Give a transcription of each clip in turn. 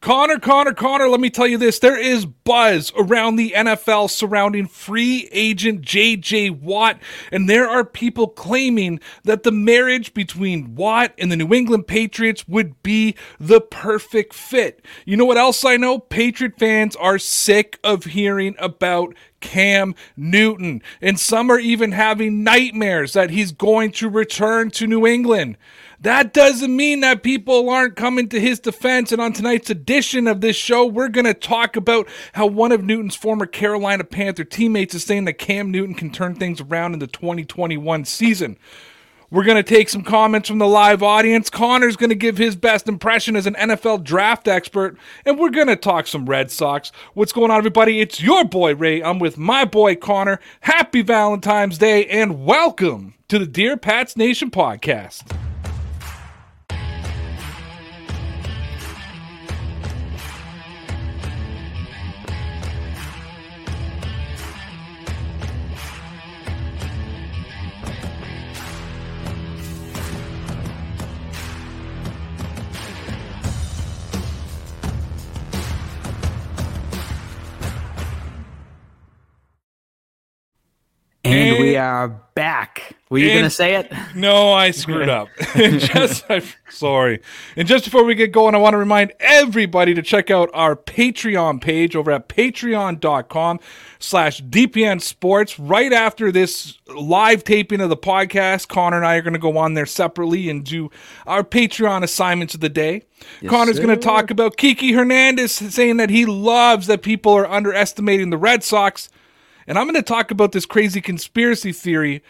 Connor, Connor, Connor, let me tell you this. There is buzz around the NFL surrounding free agent JJ Watt, and there are people claiming that the marriage between Watt and the New England Patriots would be the perfect fit. You know what else I know? Patriot fans are sick of hearing about Cam Newton, and some are even having nightmares that he's going to return to New England. That doesn't mean that people aren't coming to his defense. And on tonight's edition of this show, we're going to talk about how one of Newton's former Carolina Panther teammates is saying that Cam Newton can turn things around in the 2021 season. We're going to take some comments from the live audience. Connor's going to give his best impression as an NFL draft expert, and we're going to talk some Red Sox. What's going on, everybody? It's your boy Ray. I'm with my boy Connor. Happy Valentine's Day, and welcome to the Dear Pats Nation podcast. And we are back. Were you going to say it? No, I screwed up. just, I'm sorry. And just before we get going, I want to remind everybody to check out our Patreon page over at patreon.com slash DPN Sports. Right after this live taping of the podcast, Connor and I are going to go on there separately and do our Patreon assignments of the day. Yes, Connor's going to talk about Kiki Hernandez saying that he loves that people are underestimating the Red Sox. And I'm going to talk about this crazy conspiracy theory.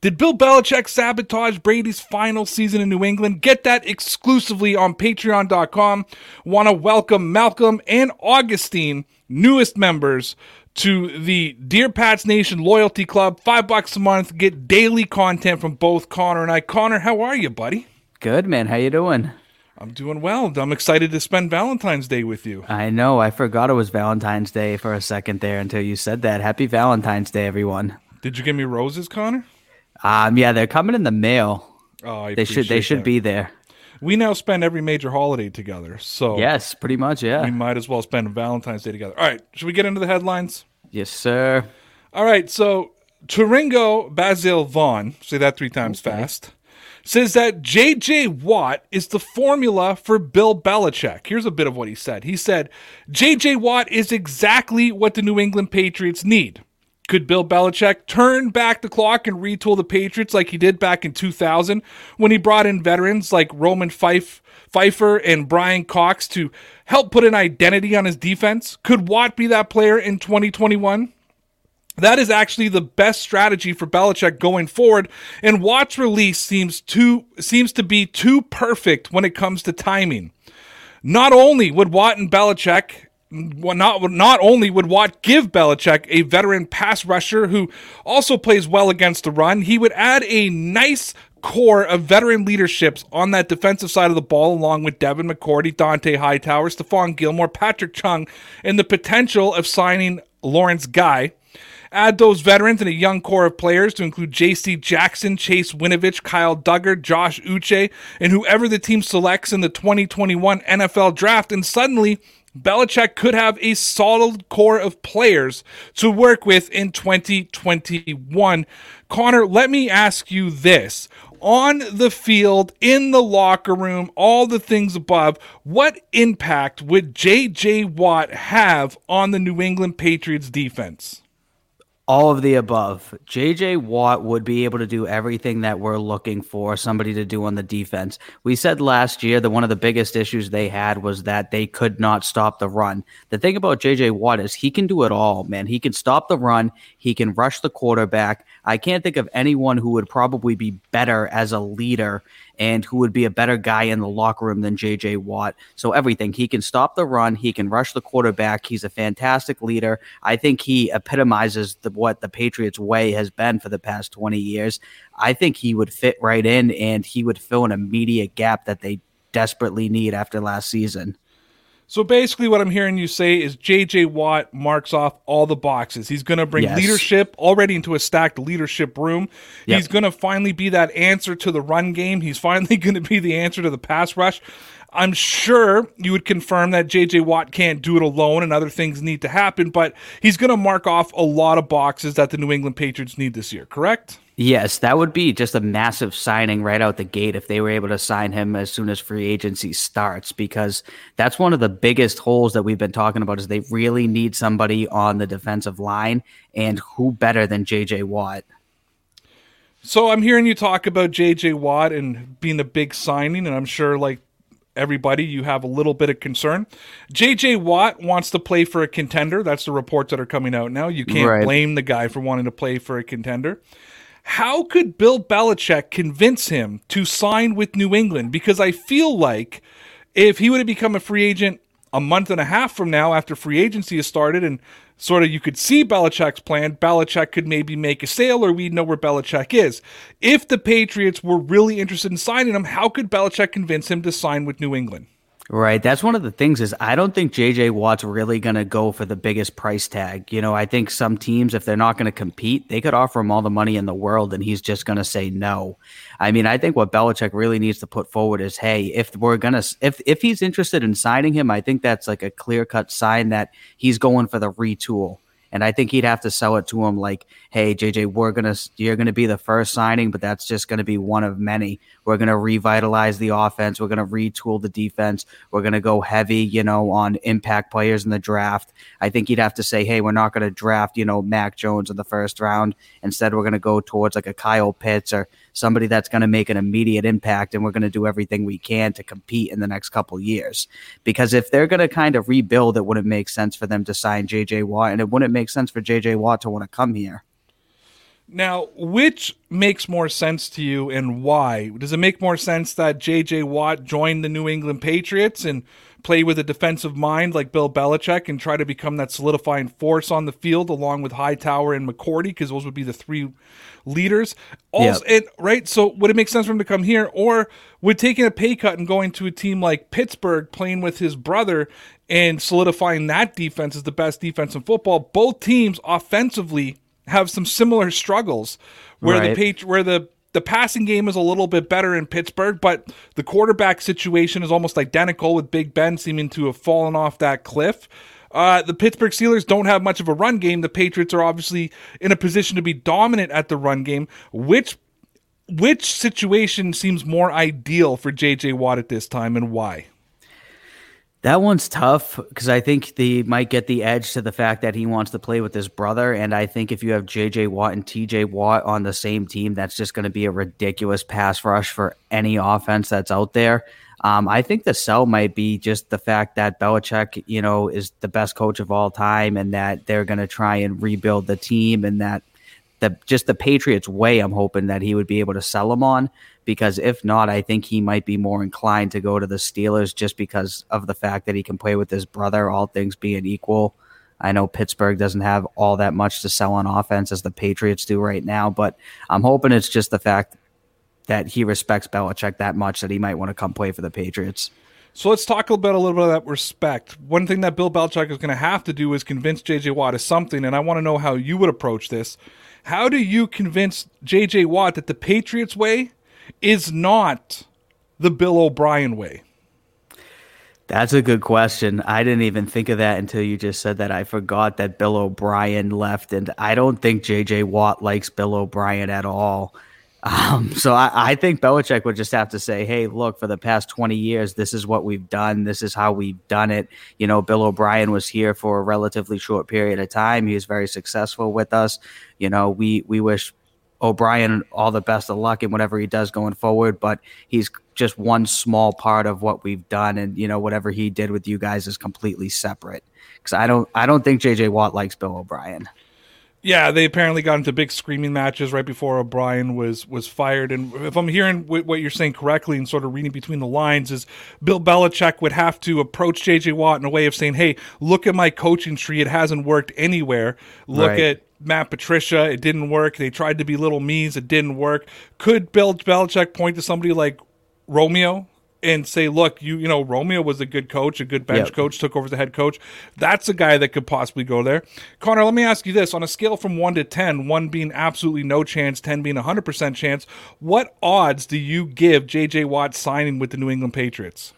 Did Bill Belichick sabotage Brady's final season in New England? Get that exclusively on patreon.com. Want to welcome Malcolm and Augustine, newest members to the Dear Pats Nation Loyalty Club. Five bucks a month. Get daily content from both Connor and I. Connor, how are you, buddy? Good, man. How you doing? I'm doing well. I'm excited to spend Valentine's Day with you. I know. I forgot it was Valentine's Day for a second there until you said that. Happy Valentine's Day, everyone. Did you give me roses, Connor? Um, yeah, they're coming in the mail. Oh, I They should. They should that. be there. We now spend every major holiday together, so Yes, pretty much. Yeah, we might as well spend Valentine's Day together. All right, should we get into the headlines? Yes, sir. All right, so Turingo Basil Vaughn, say that three times fast, says that JJ Watt is the formula for Bill Belichick. Here's a bit of what he said. He said, JJ Watt is exactly what the New England Patriots need. Could Bill Belichick turn back the clock and retool the Patriots like he did back in 2000 when he brought in veterans like Roman Fife, Phifer and Brian Cox to help put an identity on his defense? Could Watt be that player in 2021? That is actually the best strategy for Belichick going forward. And Watt's release seems too seems to be too perfect when it comes to timing. Not only would Watt and Belichick not not only would Watt give Belichick a veteran pass rusher who also plays well against the run, he would add a nice core of veteran leaderships on that defensive side of the ball, along with Devin McCourty, Dante Hightower, Stephon Gilmore, Patrick Chung, and the potential of signing Lawrence Guy. Add those veterans and a young core of players to include J.C. Jackson, Chase Winovich, Kyle Dugger, Josh Uche, and whoever the team selects in the 2021 NFL draft, and suddenly Belichick could have a solid core of players to work with in 2021. Connor, let me ask you this. On the field, in the locker room, all the things above, what impact would J.J. Watt have on the New England Patriots defense? All of the above. JJ Watt would be able to do everything that we're looking for somebody to do on the defense. We said last year that one of the biggest issues they had was that they could not stop the run. The thing about JJ Watt is he can do it all, man. He can stop the run, he can rush the quarterback. I can't think of anyone who would probably be better as a leader and who would be a better guy in the locker room than JJ Watt. So everything. He can stop the run, he can rush the quarterback. He's a fantastic leader. I think he epitomizes the, what the Patriots way has been for the past 20 years. I think he would fit right in and he would fill an immediate gap that they desperately need after last season. So basically, what I'm hearing you say is J.J. Watt marks off all the boxes. He's going to bring yes. leadership already into a stacked leadership room. Yep. He's going to finally be that answer to the run game. He's finally going to be the answer to the pass rush. I'm sure you would confirm that JJ Watt can't do it alone and other things need to happen, but he's going to mark off a lot of boxes that the New England Patriots need this year, correct? Yes, that would be just a massive signing right out the gate if they were able to sign him as soon as free agency starts because that's one of the biggest holes that we've been talking about is they really need somebody on the defensive line and who better than JJ Watt. So I'm hearing you talk about JJ Watt and being a big signing and I'm sure like everybody you have a little bit of concern. JJ Watt wants to play for a contender. That's the reports that are coming out now. You can't right. blame the guy for wanting to play for a contender. How could Bill Belichick convince him to sign with New England? Because I feel like if he would have become a free agent a month and a half from now after free agency has started and sort of you could see Belichick's plan, Belichick could maybe make a sale or we'd know where Belichick is. If the Patriots were really interested in signing him, how could Belichick convince him to sign with New England? Right. That's one of the things is I don't think JJ Watt's really going to go for the biggest price tag. You know, I think some teams, if they're not going to compete, they could offer him all the money in the world and he's just going to say no. I mean, I think what Belichick really needs to put forward is, hey, if we're going to, if, if he's interested in signing him, I think that's like a clear cut sign that he's going for the retool. And I think he'd have to sell it to him like, hey, JJ, we're gonna you're gonna be the first signing, but that's just gonna be one of many. We're gonna revitalize the offense. We're gonna retool the defense. We're gonna go heavy, you know, on impact players in the draft. I think he'd have to say, hey, we're not gonna draft, you know, Mac Jones in the first round. Instead, we're gonna go towards like a Kyle Pitts or somebody that's going to make an immediate impact, and we're going to do everything we can to compete in the next couple years. Because if they're going to kind of rebuild, it wouldn't make sense for them to sign J.J. Watt, and it wouldn't make sense for J.J. Watt to want to come here. Now, which makes more sense to you and why? Does it make more sense that J.J. Watt joined the New England Patriots and play with a defensive mind like Bill Belichick and try to become that solidifying force on the field along with Hightower and McCourty because those would be the three leaders. Also, yep. and, right. So would it make sense for him to come here, or would taking a pay cut and going to a team like Pittsburgh, playing with his brother and solidifying that defense as the best defense in football? Both teams offensively have some similar struggles where right. the page where the the passing game is a little bit better in Pittsburgh, but the quarterback situation is almost identical with Big Ben seeming to have fallen off that cliff. Uh, the Pittsburgh Steelers don't have much of a run game. The Patriots are obviously in a position to be dominant at the run game. Which which situation seems more ideal for JJ Watt at this time and why? That one's tough because I think they might get the edge to the fact that he wants to play with his brother. And I think if you have JJ Watt and TJ Watt on the same team, that's just going to be a ridiculous pass rush for any offense that's out there. Um, I think the sell might be just the fact that Belichick, you know, is the best coach of all time, and that they're going to try and rebuild the team, and that the just the Patriots way. I'm hoping that he would be able to sell them on because if not, I think he might be more inclined to go to the Steelers just because of the fact that he can play with his brother. All things being equal. I know Pittsburgh doesn't have all that much to sell on offense as the Patriots do right now, but I'm hoping it's just the fact that he respects Belichick that much that he might want to come play for the Patriots. So let's talk about a little bit of that respect. One thing that Bill Belichick is going to have to do is convince JJ Watt of something, and I want to know how you would approach this. How do you convince JJ Watt that the Patriots way is not the Bill O'Brien way? That's a good question. I didn't even think of that until you just said that. I forgot that Bill O'Brien left, and I don't think JJ Watt likes Bill O'Brien at all. Um, so I, I, think Belichick would just have to say, "Hey, look, for the past twenty years, this is what we've done. This is how we've done it." You know, Bill O'Brien was here for a relatively short period of time. He was very successful with us. You know, we we wish O'Brien all the best of luck in whatever he does going forward, but he's just one small part of what we've done, and you know, whatever he did with you guys is completely separate. Because I don't I don't think JJ Watt likes Bill O'Brien. Yeah, they apparently got into big screaming matches right before O'Brien was was fired. And if I'm hearing what you're saying correctly and sort of reading between the lines, is Bill Belichick would have to approach JJ Watt in a way of saying, "Hey, look at my coaching tree; it hasn't worked anywhere. Look right. at Matt Patricia; it didn't work. They tried to be little means. it didn't work." Could Bill Belichick point to somebody like Romeo and say, look, you you know, Romeo was a good coach, a good bench yep. coach, took over as the head coach. That's a guy that could possibly go there. Connor, let me ask you this: on a scale from one to ten, one being absolutely no chance, ten being hundred percent chance, what odds do you give JJ Watt signing with the New England Patriots?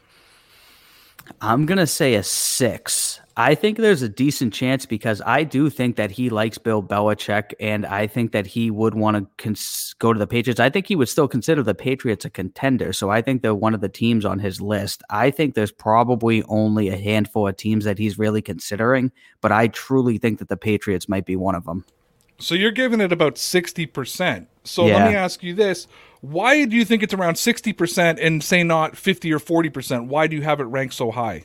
I'm gonna say a six. I think there's a decent chance because I do think that he likes Bill Belichick, and I think that he would want to cons- go to the Patriots. I think he would still consider the Patriots a contender. So I think they're one of the teams on his list. I think there's probably only a handful of teams that he's really considering, but I truly think that the Patriots might be one of them. So you're giving it about 60%. So yeah. let me ask you this. Why do you think it's around 60% and say not 50 or 40%? Why do you have it ranked so high?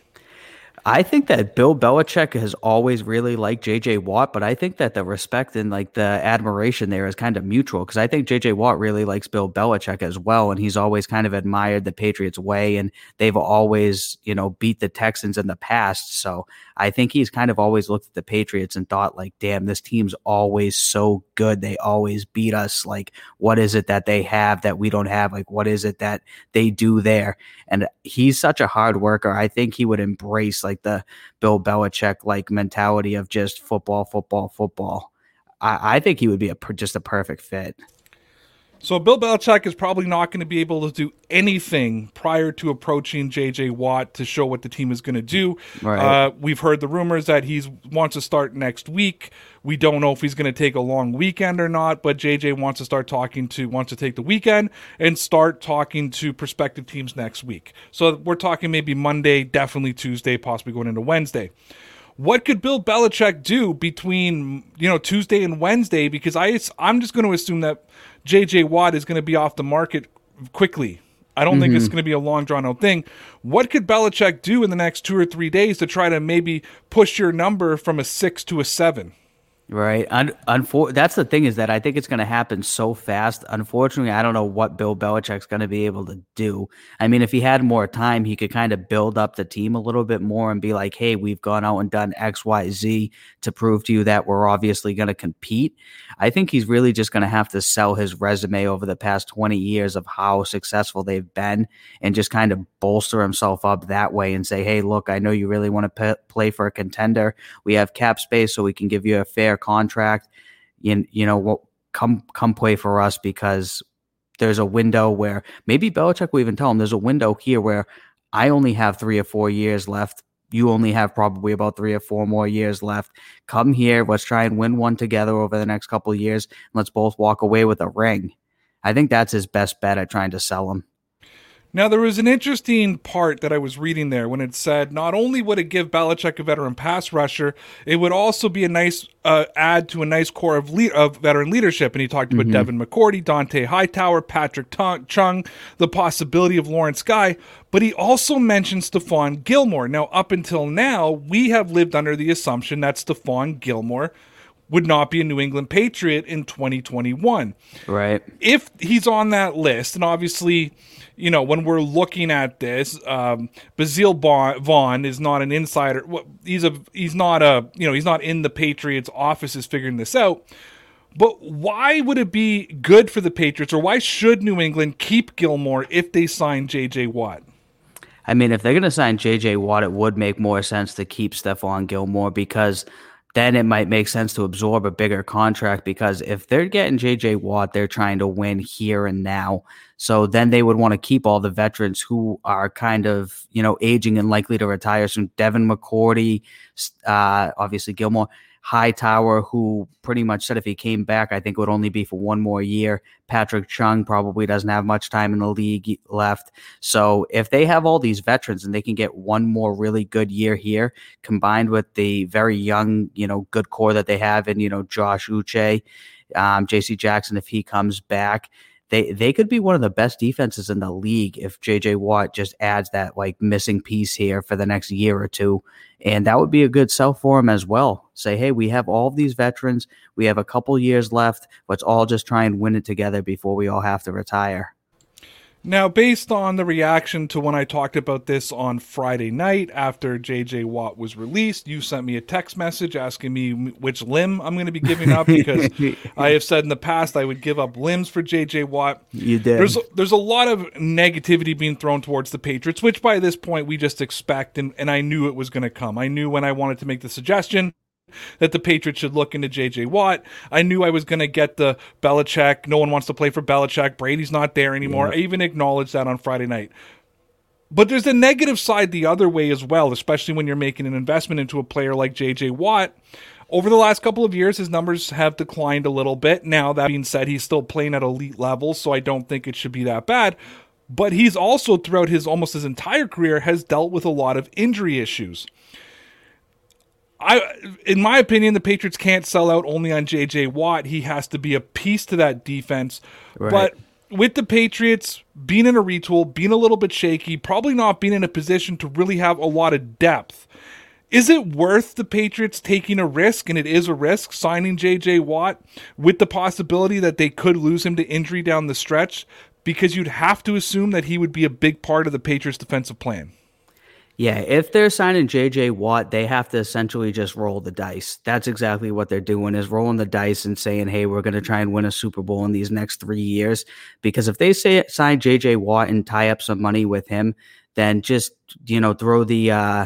I think that Bill Belichick has always really liked JJ Watt, but I think that the respect and like the admiration there is kind of mutual because I think JJ Watt really likes Bill Belichick as well. And he's always kind of admired the Patriots way and they've always, you know, beat the Texans in the past. So I think he's kind of always looked at the Patriots and thought, like, damn, this team's always so good. They always beat us. Like, what is it that they have that we don't have? Like, what is it that they do there? And he's such a hard worker. I think he would embrace like the Bill Belichick like mentality of just football, football, football. I, I think he would be a just a perfect fit. So Bill Belichick is probably not going to be able to do anything prior to approaching JJ Watt to show what the team is going to do. Right. Uh, we've heard the rumors that he wants to start next week. We don't know if he's going to take a long weekend or not, but JJ wants to start talking to wants to take the weekend and start talking to prospective teams next week. So we're talking maybe Monday, definitely Tuesday, possibly going into Wednesday what could Bill Belichick do between you know Tuesday and Wednesday? Because I I'm just going to assume that J.J. Watt is going to be off the market quickly. I don't mm-hmm. think it's mm-hmm. going to be a long drawn out thing. What could Belichick do in the next two or three days to try to maybe push your number from a six to a seven? Right. Un- unfor- that's the thing is that I think it's going to happen so fast. Unfortunately, I don't know what Bill Belichick's going to be able to do. I mean, if he had more time, he could kind of build up the team a little bit more and be like, hey, we've gone out and done X, Y, Z to prove to you that we're obviously going to compete. I think he's really just going to have to sell his resume over the past 20 years of how successful they've been and just kind of bolster himself up that way and say, hey, look, I know you really want to p- play for a contender. We have cap space so we can give you a fair contract. You, you know, what come come play for us because there's a window where maybe Belichick will even tell him there's a window here where I only have three or four years left. You only have probably about three or four more years left. Come here. Let's try and win one together over the next couple of years. And let's both walk away with a ring. I think that's his best bet at trying to sell him. Now, there was an interesting part that I was reading there when it said not only would it give Belichick a veteran pass rusher, it would also be a nice uh, add to a nice core of, le- of veteran leadership. And he talked about mm-hmm. Devin McCourty, Dante Hightower, Patrick T- Chung, the possibility of Lawrence Guy, but he also mentioned Stephon Gilmore. Now, up until now, we have lived under the assumption that Stephon Gilmore would not be a New England Patriot in 2021. Right. If he's on that list, and obviously you know, when we're looking at this, um, Basile Vaughn is not an insider. He's a he's not a you know he's not in the Patriots offices figuring this out. But why would it be good for the Patriots, or why should New England keep Gilmore if they sign J.J. Watt? I mean, if they're going to sign J.J. Watt, it would make more sense to keep Stephon Gilmore because then it might make sense to absorb a bigger contract because if they're getting JJ Watt, they're trying to win here and now. So then they would want to keep all the veterans who are kind of, you know, aging and likely to retire soon. Devin McCourty, uh, obviously Gilmore. Hightower, who pretty much said if he came back, I think it would only be for one more year. Patrick Chung probably doesn't have much time in the league left. So if they have all these veterans and they can get one more really good year here, combined with the very young, you know, good core that they have and you know, Josh Uche, um, JC Jackson, if he comes back, they they could be one of the best defenses in the league if JJ Watt just adds that like missing piece here for the next year or two, and that would be a good sell for him as well. say, hey, we have all these veterans. We have a couple years left. Let's all just try and win it together before we all have to retire. Now, based on the reaction to when I talked about this on Friday night after JJ Watt was released, you sent me a text message asking me which limb I'm going to be giving up because I have said in the past I would give up limbs for JJ Watt. You did. There's there's a lot of negativity being thrown towards the Patriots, which by this point we just expect, and, and I knew it was going to come. I knew when I wanted to make the suggestion that the Patriots should look into JJ Watt. I knew I was going to get the Belichick. No one wants to play for Belichick. Brady's not there anymore. Yeah. I even acknowledged that on Friday night. But there's a negative side the other way as well, especially when you're making an investment into a player like JJ Watt. Over the last couple of years, his numbers have declined a little bit. Now, that being said, he's still playing at elite levels, so I don't think it should be that bad. But he's also, throughout his almost his entire career, has dealt with a lot of injury issues. I, in my opinion, the Patriots can't sell out only on J.J. Watt. He has to be a piece to that defense. Right. But with the Patriots being in a retool, being a little bit shaky, probably not being in a position to really have a lot of depth, is it worth the Patriots taking a risk, and it is a risk, signing J.J. Watt with the possibility that they could lose him to injury down the stretch? Because you'd have to assume that he would be a big part of the Patriots' defensive plan. Yeah, if they're signing JJ Watt, they have to essentially just roll the dice. That's exactly what they're doing is rolling the dice and saying, "Hey, we're going to try and win a Super Bowl in these next 3 years." Because if they say sign JJ Watt and tie up some money with him, then just, you know, throw the uh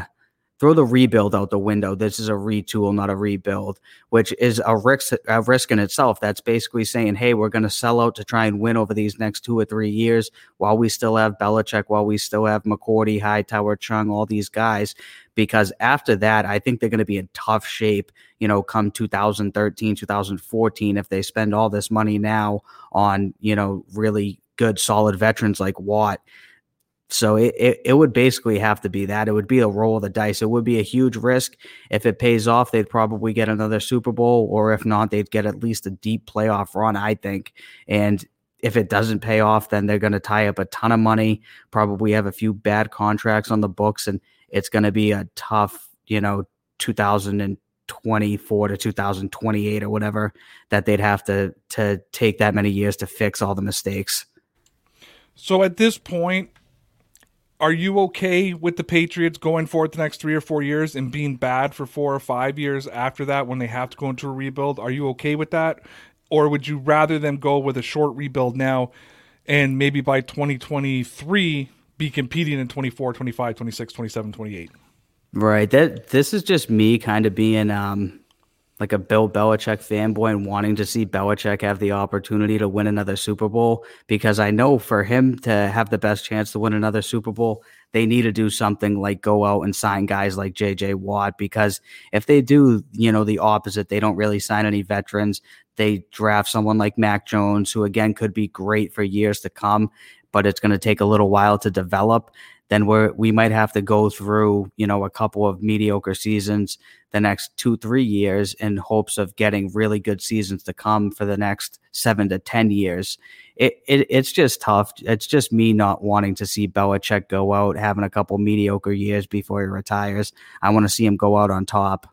throw the rebuild out the window. This is a retool, not a rebuild, which is a risk, a risk in itself. That's basically saying, hey, we're going to sell out to try and win over these next two or three years while we still have Belichick, while we still have McCourty, Hightower, Chung, all these guys. Because after that, I think they're going to be in tough shape, you know, come 2013, 2014, if they spend all this money now on, you know, really good, solid veterans like Watt so it, it, it, would basically have to be that. It would be a roll of the dice. It would be a huge risk. If it pays off, they'd probably get another Super Bowl, or if not, they'd get at least a deep playoff run, I think. And if it doesn't pay off, then they're going to tie up a ton of money, probably have a few bad contracts on the books, and it's going to be a tough, you know, 2024 to 2028 or whatever that they'd have to to take that many years to fix all the mistakes. So at this point, are you okay with the Patriots going forward the next three or four years and being bad for four or five years after that when they have to go into a rebuild? Are you okay with that? Or would you rather them go with a short rebuild now and maybe by 2023 be competing in 24, 25, 26, 27, 28? Right. That this is just me kind of being um like a Bill Belichick fanboy and wanting to see Belichick have the opportunity to win another Super Bowl because I know for him to have the best chance to win another Super Bowl, they need to do something like go out and sign guys like JJ Watt because if they do, you know, the opposite, they don't really sign any veterans. They draft someone like Mac Jones, who again could be great for years to come, but it's going to take a little while to develop then we're we might have to go through you know a couple of mediocre seasons the next two three years in hopes of getting really good seasons to come for the next seven to ten years. It, it it's just tough. It's just me not wanting to see Belichick go out having a couple mediocre years before he retires. I want to see him go out on top.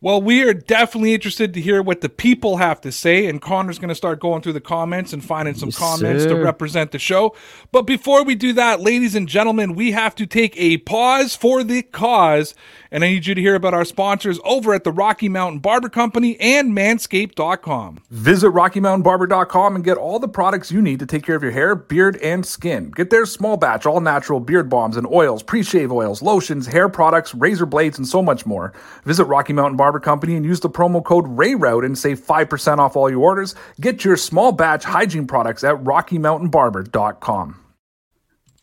Well, we are definitely interested to hear what the people have to say, and Connor's going to start going through the comments and finding some yes, comments sir. to represent the show. But before we do that, ladies and gentlemen, we have to take a pause for the cause, and I need you to hear about our sponsors over at the Rocky Mountain Barber Company and Manscaped.com. Visit RockyMountainBarber.com and get all the products you need to take care of your hair, beard, and skin. Get their small batch, all natural beard bombs and oils, pre shave oils, lotions, hair products, razor blades, and so much more. Visit Rocky Mountain Barber Barber Company and use the promo code RAYROUTE and save 5% off all your orders. Get your small batch hygiene products at RockyMountainBarber.com.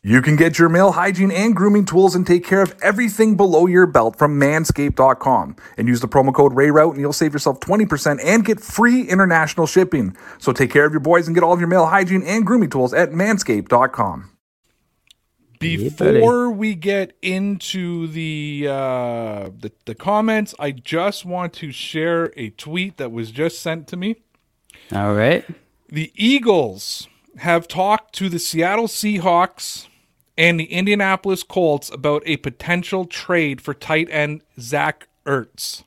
You can get your male hygiene and grooming tools and take care of everything below your belt from manscaped.com. And use the promo code RAYROUTE and you'll save yourself 20% and get free international shipping. So take care of your boys and get all of your male hygiene and grooming tools at manscaped.com. Before we get into the, uh, the the comments, I just want to share a tweet that was just sent to me. All right. The Eagles have talked to the Seattle Seahawks and the Indianapolis Colts about a potential trade for tight end Zach Ertz.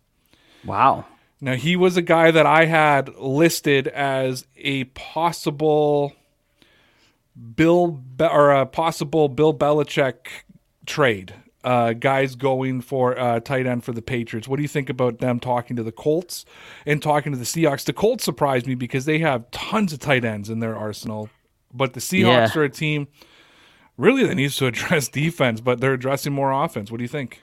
Wow. Now he was a guy that I had listed as a possible Bill Be- or a possible Bill Belichick trade. Uh, guys going for uh, tight end for the Patriots. What do you think about them talking to the Colts and talking to the Seahawks? The Colts surprised me because they have tons of tight ends in their arsenal, but the Seahawks Yeah. are a team really that needs to address defense, but they're addressing more offense. What do you think?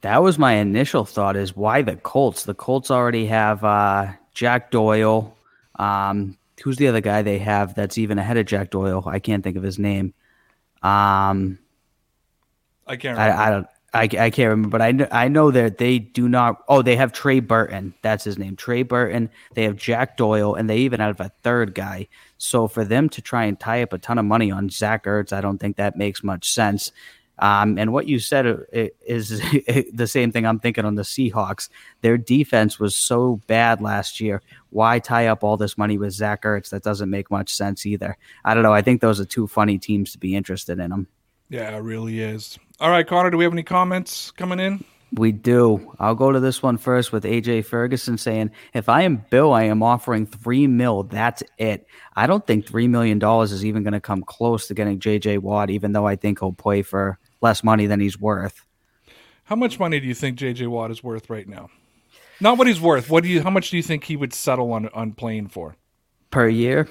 That was my initial thought is why the Colts? The Colts already have uh, Jack Doyle. Um, who's the other guy they have that's even ahead of Jack Doyle? I can't think of his name. Um, I can't. Remember. I, I don't. I, I can't remember, but I know, I know that they do not. Oh, they have Trey Burton. That's his name, Trey Burton. They have Jack Doyle, and they even have a third guy. So for them to try and tie up a ton of money on Zach Ertz, I don't think that makes much sense. Um, and what you said uh, is the same thing I'm thinking on the Seahawks. Their defense was so bad last year. Why tie up all this money with Zach Ertz? That doesn't make much sense either. I don't know. I think those are two funny teams to be interested in them. Yeah, it really is. All right, Connor, do we have any comments coming in? We do. I'll go to this one first with AJ Ferguson saying, "If I am Bill, I am offering three mil. That's it. I don't think three million dollars is even going to come close to getting JJ Watt, even though I think he'll play for less money than he's worth. How much money do you think JJ Watt is worth right now? Not what he's worth. What do you? How much do you think he would settle on on playing for? Per year?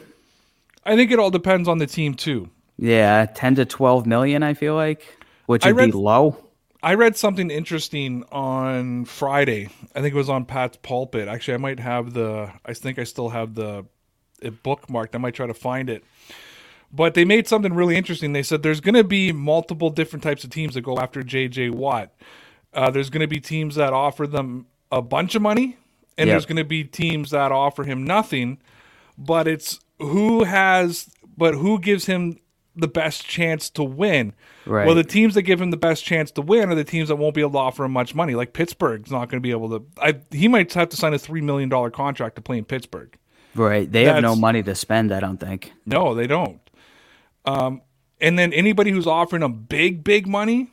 I think it all depends on the team too. Yeah, ten to twelve million. I feel like, which would read- be low. I read something interesting on Friday. I think it was on Pat's pulpit. Actually, I might have the. I think I still have the it bookmarked. I might try to find it. But they made something really interesting. They said there's going to be multiple different types of teams that go after JJ Watt. Uh, there's going to be teams that offer them a bunch of money, and Yep. there's going to be teams that offer him nothing. But it's who has, but who gives him the best chance to win. Right. Well, the teams that give him the best chance to win are the teams that won't be able to offer him much money. Like Pittsburgh's not going to be able to. I, he might have to sign a three million dollar contract to play in Pittsburgh. Right. They have no money to spend. I don't think. No, they don't. Um, and then anybody who's offering them big, big money,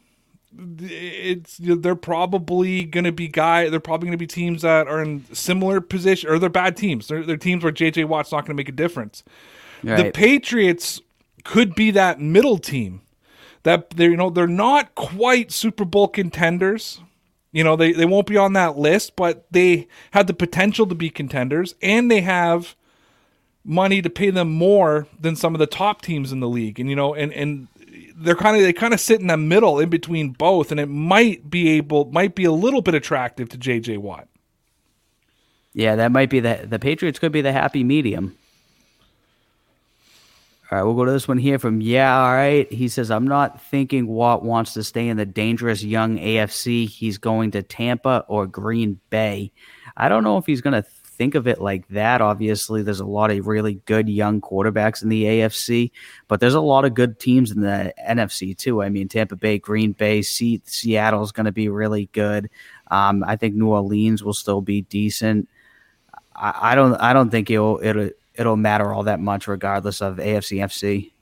it's they're probably going to be guy. They're probably going to be teams that are in similar position, or they're bad teams. They're, they're teams where JJ Watt's not going to make a difference. The Patriots could be that middle team. That they're you know they're not quite Super Bowl contenders. You know they they won't be on that list, but they have the potential to be contenders, and they have money to pay them more than some of the top teams in the league. And you know, and and they're kind of they kind of sit in the middle in between both, and it might be able might be a little bit attractive to JJ Watt. Yeah, that might be the the Patriots could be the happy medium. All right, we'll go to this one here from Yeah, all right. He says, I'm not thinking Watt wants to stay in the dangerous young AFC. He's going to Tampa or Green Bay. I don't know if he's going to think of it like that. Obviously, there's a lot of really good young quarterbacks in the AFC, but there's a lot of good teams in the NFC too. I mean, Tampa Bay, Green Bay, Se- Seattle's going to be really good. Um, I think New Orleans will still be decent. I, I don't I don't think it'll it'll it'll matter all that much regardless of AFC FC.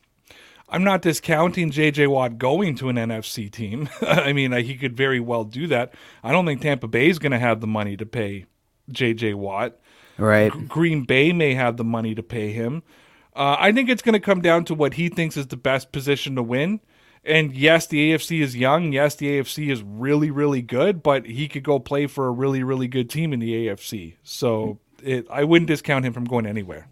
I'm not discounting JJ Watt going to an NFC team. I mean, uh, he could very well do that. I don't think Tampa Bay is going to have the money to pay JJ Watt. Right. Green Bay may have the money to pay him. Uh, I think it's going to come down to what he thinks is the best position to win. And yes, the AFC is young. Yes, the AFC is really, really good, but he could go play for a really, really good team in the AFC. So it, I wouldn't discount him from going anywhere.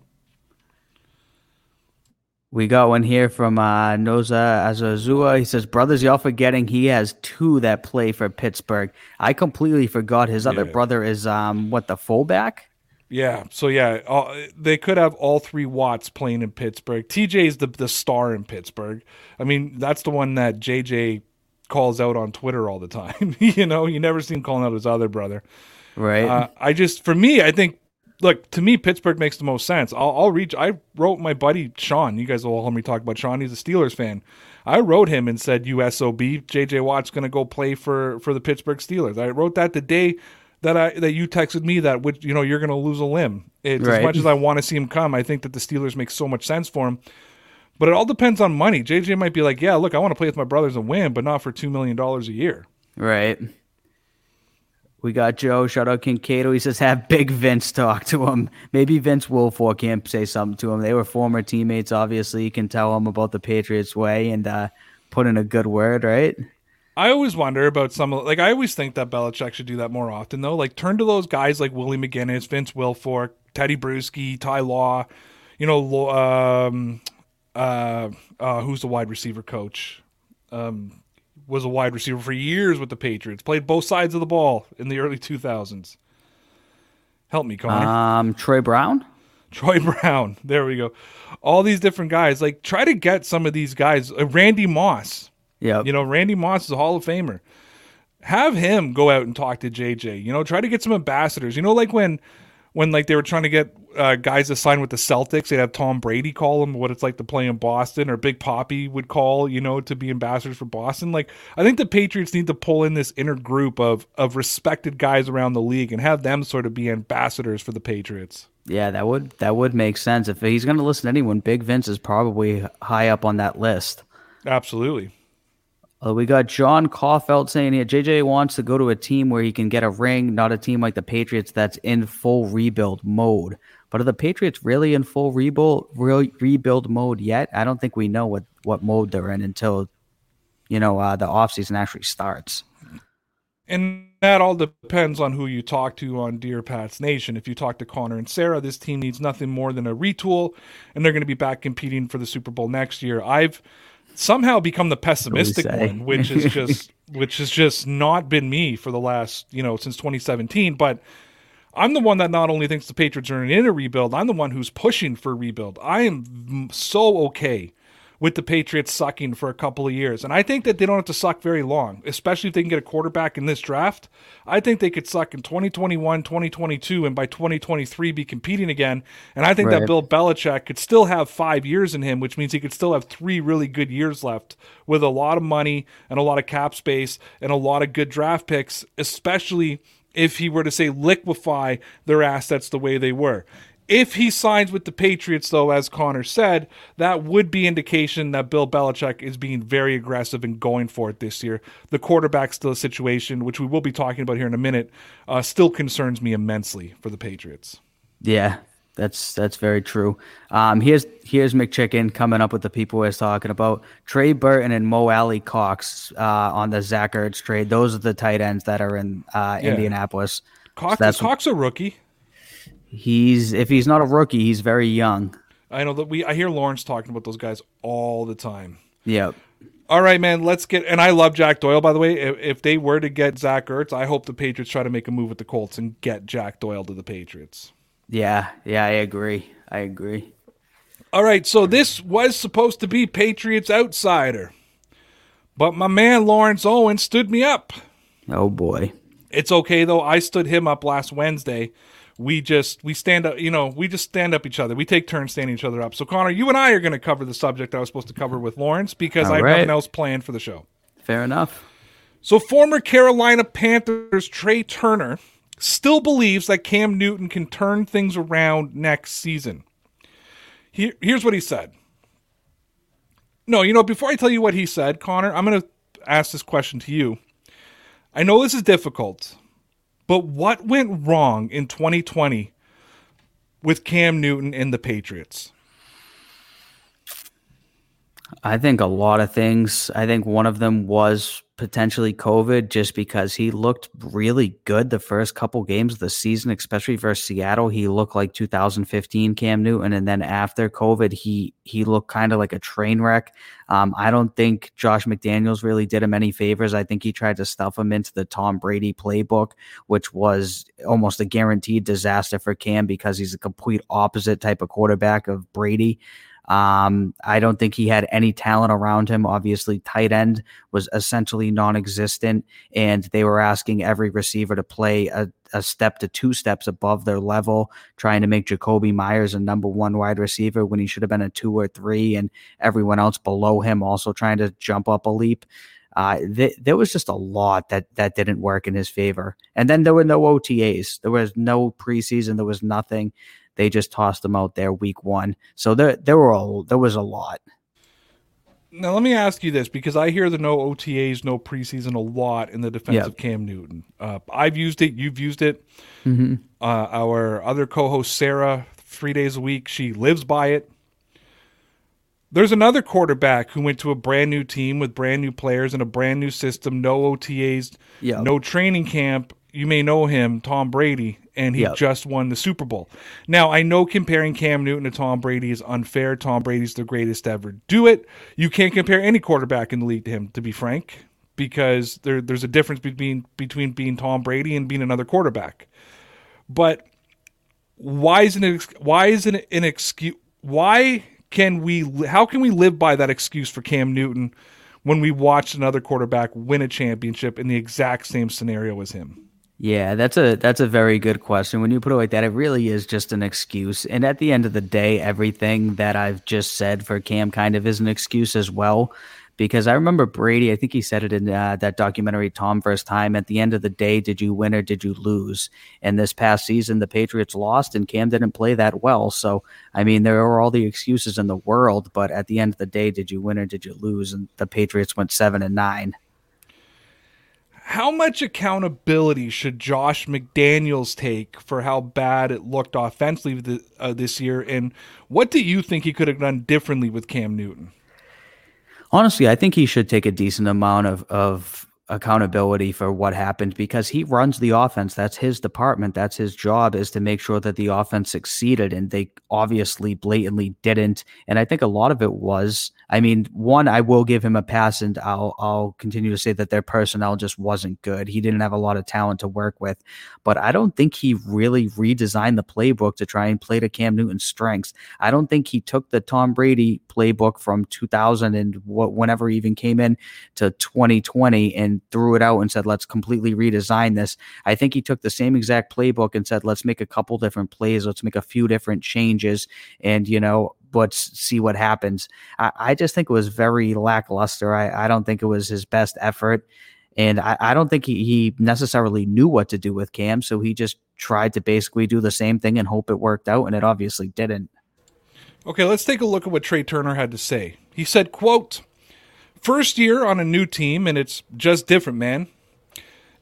We got one here from uh, Noza Azazua. He says, "Brothers, y'all forgetting he has two that play for Pittsburgh. I completely forgot his other Yeah. brother is um what the fullback. Yeah. So yeah, all, they could have all three Watts playing in Pittsburgh. TJ is the the star in Pittsburgh. I mean, that's the one that JJ calls out on Twitter all the time. you know, you never see him calling out his other brother. Right. Uh, I just, for me, I think, look, to me, Pittsburgh makes the most sense. I'll, I'll reach. I wrote my buddy Sean. You guys will all hear me talk about Sean. He's a Steelers fan. I wrote him and said, "USOB, JJ Watt's going to go play for for the Pittsburgh Steelers." I wrote that the day that I that you texted me that which you know you're going to lose a limb. It's, As much as I want to see him come, I think that the Steelers make so much sense for him. But it all depends on money. JJ might be like, "Yeah, look, I want to play with my brothers and win, but not for two million dollars a year." Right. We got Joe. Shout out Kincaid. He says, have Big Vince talk to him. Maybe Vince Wilfork can't say something to him. They were former teammates, obviously. You can tell him about the Patriots way and uh, put in a good word, right? I always wonder about some like I always think that Belichick should do that more often though. Like turn to those guys like Willie McGinest, Vince Wilfork, Teddy Bruschi, Ty Law, you know, um, uh, uh, who's the wide receiver coach? Um, was a wide receiver for years with the Patriots. Played both sides of the ball in the early 2000s. Help me, Connor. Um, Troy Brown. Troy Brown. There we go. All these different guys. Like try to get some of these guys. Uh, Randy Moss. Yeah. You know, Randy Moss is a Hall of Famer. Have him go out and talk to JJ. You know, try to get some ambassadors. You know, like when when like they were trying to get uh, guys to sign with the Celtics, they'd have Tom Brady call them what it's like to play in Boston, or Big Papi would call, you know, to be ambassadors for Boston. Like I think the Patriots need to pull in this inner group of of respected guys around the league and have them sort of be ambassadors for the Patriots. Yeah, that would that would make sense. If he's going to listen to anyone, Big Vince is probably high up on that list. Absolutely. Uh, we got John Caulfield saying here JJ wants to go to a team where he can get a ring, not a team like the Patriots that's in full rebuild mode. But are the Patriots really in full rebuild re- rebuild mode yet? I don't think we know what, what mode they're in until you know uh, the offseason actually starts. And that all depends on who you talk to on Dear Pats Nation. If you talk to Connor and Sarah, this team needs nothing more than a retool, and they're going to be back competing for the Super Bowl next year. I've somehow become the pessimistic one, which is just which has just not been me for the last you know since 2017. But I'm the one that not only thinks the Patriots are in a rebuild, I'm the one who's pushing for rebuild. I am so okay with the Patriots sucking for a couple of years. And I think that they don't have to suck very long, especially if they can get a quarterback in this draft. I think they could suck in 2021, 2022, and by 2023 be competing again. And I think right. that Bill Belichick could still have five years in him, which means he could still have three really good years left with a lot of money and a lot of cap space and a lot of good draft picks, especially if he were to say liquefy their assets the way they were. If he signs with the Patriots, though, as Connor said, that would be indication that Bill Belichick is being very aggressive and going for it this year. The quarterback still situation, which we will be talking about here in a minute, uh, still concerns me immensely for the Patriots. Yeah, that's that's very true. Um, here's here's McChicken coming up with the people we're talking about. Trey Burton and Mo Alie-Cox uh, on the Zach Ertz trade. Those are the tight ends that are in uh, yeah. Indianapolis. Cox, so Cox a rookie. He's if he's not a rookie, he's very young. I know that we I hear Lawrence talking about those guys all the time. Yep. All right, man. Let's get. And I love Jack Doyle, by the way. If, if they were to get Zach Ertz, I hope the Patriots try to make a move with the Colts and get Jack Doyle to the Patriots. Yeah, yeah, I agree. I agree. All right, so this was supposed to be Patriots outsider, but my man Lawrence Owen stood me up. Oh boy. It's okay though. I stood him up last Wednesday we just we stand up you know we just stand up each other we take turns standing each other up so connor you and i are going to cover the subject i was supposed to cover with lawrence because All i have right. nothing else planned for the show fair enough so former carolina panthers Trai turner still believes that cam newton can turn things around next season Here, here's what he said no you know before i tell you what he said connor i'm going to ask this question to you i know this is difficult but what went wrong in 2020 with Cam Newton and the Patriots? I think a lot of things. I think one of them was potentially COVID just because he looked really good the first couple games of the season, especially versus Seattle. He looked like 2015 Cam Newton, and then after COVID, he he looked kind of like a train wreck. Um, I don't think Josh McDaniels really did him any favors. I think he tried to stuff him into the Tom Brady playbook, which was almost a guaranteed disaster for Cam because he's a complete opposite type of quarterback of Brady. Um, I don't think he had any talent around him. Obviously, tight end was essentially non existent, and they were asking every receiver to play a, a, step to two steps above their level, trying to make Jakobi Meyers a number one wide receiver when he should have been a two or three, and everyone else below him also trying to jump up a leap. Uh, th- there was just a lot that that didn't work in his favor. And then there were no OTAs. There was no preseason. There was nothing. They just tossed them out there week one. So there there were a, there was a lot. Now let me ask you this because I hear the no OTAs, no preseason a lot in the defense yep. of Cam Newton. Uh, I've used it. You've used it. Mm-hmm. Uh, our other co-host Sarah, three days a week, she lives by it. There's another quarterback who went to a brand new team with brand new players and a brand new system, no OTAs, yep. no training camp. You may know him, Tom Brady, and he yep. just won the Super Bowl. Now, I know comparing Cam Newton to Tom Brady is unfair. Tom Brady's the greatest ever do it. You can't compare any quarterback in the league to him, to be frank, because there, there's a difference between between being Tom Brady and being another quarterback. But why isn't it why isn't it an excuse? Why can we how can we live by that excuse for Cam Newton when we watched another quarterback win a championship in the exact same scenario as him? Yeah, that's a that's a very good question. When you put it like that, it really is just an excuse. And at the end of the day, everything that I've just said for Cam kind of is an excuse as well because I remember Brady. I think he said it in uh, that documentary, Tom vs. Time. At the end of the day, did you win or did you lose? And this past season, the Patriots lost, and Cam didn't play that well. So, I mean, there are all the excuses in the world, but at the end of the day, did you win or did you lose? And the Patriots went seven and nine. How much accountability should Josh McDaniels take for how bad it looked offensively uh, this year? And what do you think he could have done differently with Cam Newton? honestly, I think he should take a decent amount of of accountability for what happened because he runs the offense. That's his department. That's his job is to make sure that the offense succeeded. And they obviously blatantly didn't. And I think a lot of it was I mean, one, I will give him a pass, and I'll I'll continue to say that their personnel just wasn't good. He didn't have a lot of talent to work with, but I don't think he really redesigned the playbook to try and play to Cam Newton's strengths. I don't think he took the Tom Brady playbook from 2000 and what whenever he even came in to 2020 and threw it out and said, "Let's completely redesign this." I think he took the same exact playbook and said, "Let's make a couple different plays. Let's make a few different changes." And you know, let's see what happens. I, I just think it was very lackluster. I, I don't think it was his best effort. And I, I don't think he, he necessarily knew what to do with Cam. So he just tried to basically do the same thing and hope it worked out. And it obviously didn't. Okay, let's take a look at what Trai Turner had to say. He said, quote, First year on a new team, and it's just different, man.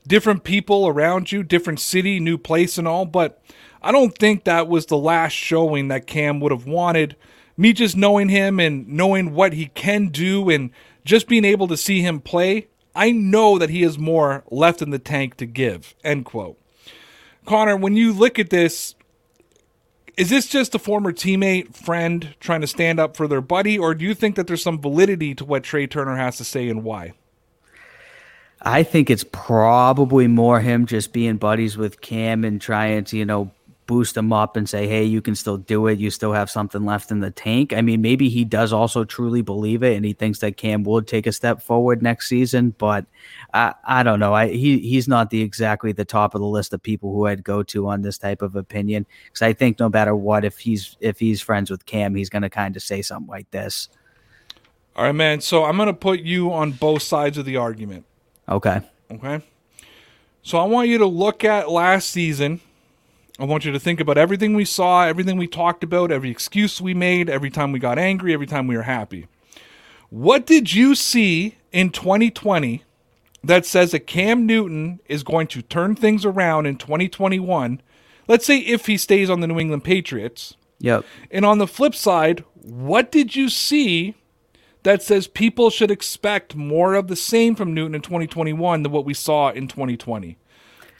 Different people around you, different city, new place, and all. But I don't think that was the last showing that Cam would have wanted me just knowing him and knowing what he can do and just being able to see him play, I know that he has more left in the tank to give. End quote. Connor, when you look at this, is this just a former teammate, friend trying to stand up for their buddy, or do you think that there's some validity to what Trai Turner has to say and why? I think it's probably more him just being buddies with Cam and trying to, you know, boost him up and say, hey, you can still do it. You still have something left in the tank. I mean, maybe he does also truly believe it and he thinks that Cam would take a step forward next season, but I, I don't know. I he he's not the exactly the top of the list of people who I'd go to on this type of opinion. Because I think no matter what, if he's if he's friends with Cam, he's gonna kind of say something like this. All right, man. So I'm gonna put you on both sides of the argument. Okay. Okay. So I want you to look at last season I want you to think about everything we saw, everything we talked about, every excuse we made, every time we got angry, every time we were happy. What did you see in 2020 that says that Cam Newton is going to turn things around in 2021? Let's say if he stays on the New England Patriots. Yep. And on the flip side, what did you see that says people should expect more of the same from Newton in 2021 than what we saw in 2020?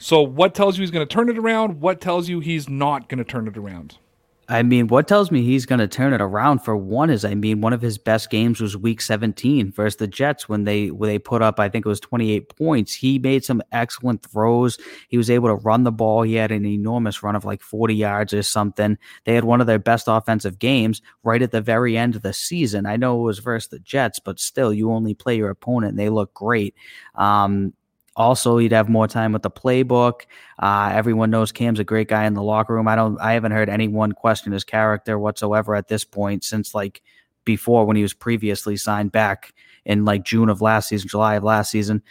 So, what tells you he's going to turn it around? What tells you he's not going to turn it around? I mean, what tells me he's going to turn it around for one is, I mean, one of his best games was Week 17 versus the Jets when they when they put up, I think it was 28 points. He made some excellent throws. He was able to run the ball. He had an enormous run of like 40 yards or something. They had one of their best offensive games right at the very end of the season. I know it was versus the Jets, but still, you only play your opponent. and They look great. Um, also, he'd have more time with the playbook. Uh, everyone knows Cam's a great guy in the locker room. I don't. I haven't heard anyone question his character whatsoever at this point since like before when he was previously signed back in like June of last season, July of last season.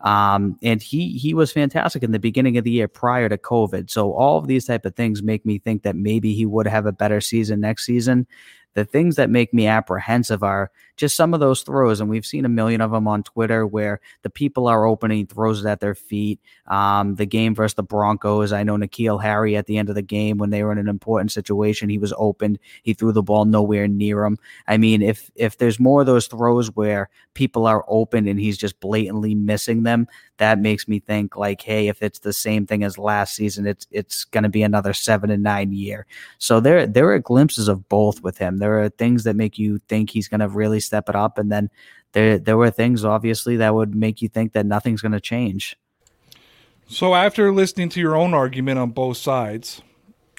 Um, and he he was fantastic in the beginning of the year prior to COVID. So all of these type of things make me think that maybe he would have a better season next season. The things that make me apprehensive are just some of those throws, and we've seen a million of them on Twitter where the people are opening throws at their feet. Um, the game versus the Broncos, I know N'Keal Harry at the end of the game when they were in an important situation, he was opened. He threw the ball nowhere near him. I mean, if if there's more of those throws where people are open and he's just blatantly missing them, that makes me think like, hey, if it's the same thing as last season, it's it's going to be another seven and nine year. So there there are glimpses of both with him. There are things that make you think he's going to really step it up, and then there there were things obviously that would make you think that nothing's going to change. So after listening to your own argument on both sides,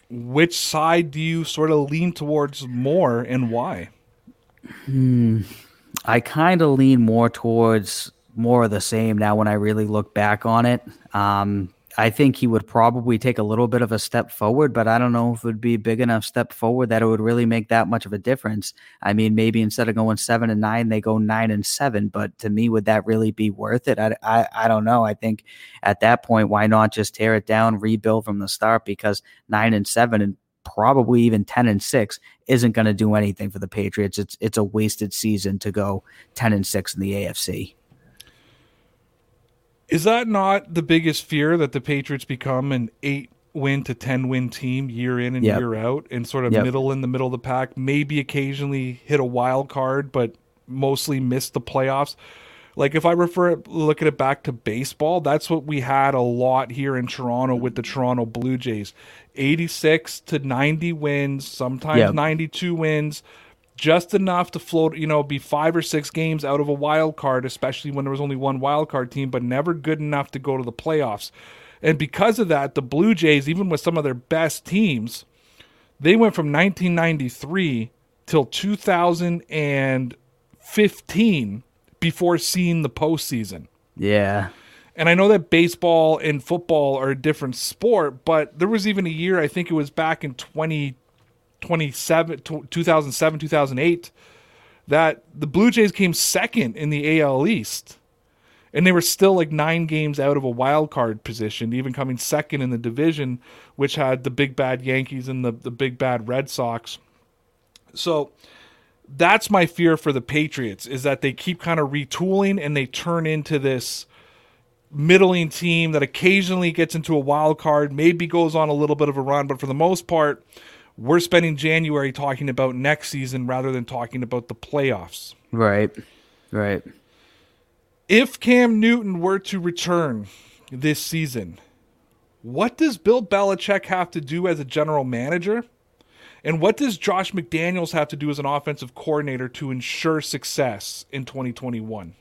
which side do you sort of lean towards more, and why? Hmm. I kind of lean more towards more of the same now when I really look back on it. Um, I think he would probably take a little bit of a step forward, but I don't know if it would be a big enough step forward that it would really make that much of a difference. I mean, maybe instead of going seven and nine, they go nine and seven. But to me, would that really be worth it? I, I, I don't know. I think at that point, why not just tear it down, rebuild from the start? Because nine and seven and probably even 10 and 6 isn't going to do anything for the Patriots. It's it's a wasted season to go 10 and 6 in the AFC. Is that not the biggest fear that the Patriots become an 8 win to 10 win team year in and yep. year out and sort of yep. middle in the middle of the pack, maybe occasionally hit a wild card but mostly miss the playoffs? Like if I refer look at it back to baseball, that's what we had a lot here in Toronto with the Toronto Blue Jays. 86 to 90 wins, sometimes yep. 92 wins, just enough to float, you know, be five or six games out of a wild card, especially when there was only one wild card team, but never good enough to go to the playoffs. And because of that, the Blue Jays, even with some of their best teams, they went from 1993 till 2015 before seeing the postseason. Yeah. And I know that baseball and football are a different sport, but there was even a year, I think it was back in 20, 2007, 2008, that the Blue Jays came second in the AL East. And they were still like nine games out of a wild card position, even coming second in the division, which had the big bad Yankees and the, the big bad Red Sox. So that's my fear for the Patriots is that they keep kind of retooling and they turn into this middling team that occasionally gets into a wild card, maybe goes on a little bit of a run, but for the most part, we're spending January talking about next season rather than talking about the playoffs. Right. Right. If Cam Newton were to return this season, what does Bill Belichick have to do as a general manager? And what does Josh McDaniels have to do as an offensive coordinator to ensure success in 2021?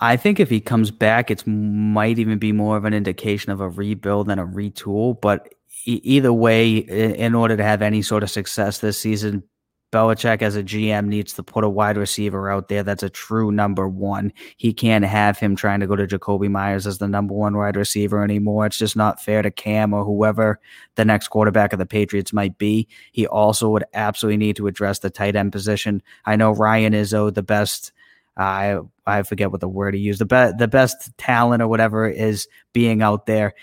I think if he comes back, it might even be more of an indication of a rebuild than a retool. But either way, in order to have any sort of success this season, Belichick as a GM needs to put a wide receiver out there that's a true number one. He can't have him trying to go to Jakobi Meyers as the number one wide receiver anymore. It's just not fair to Cam or whoever the next quarterback of the Patriots might be. He also would absolutely need to address the tight end position. I know Ryan Izzo, the best. I I forget what the word he used. The best the best talent or whatever is being out there.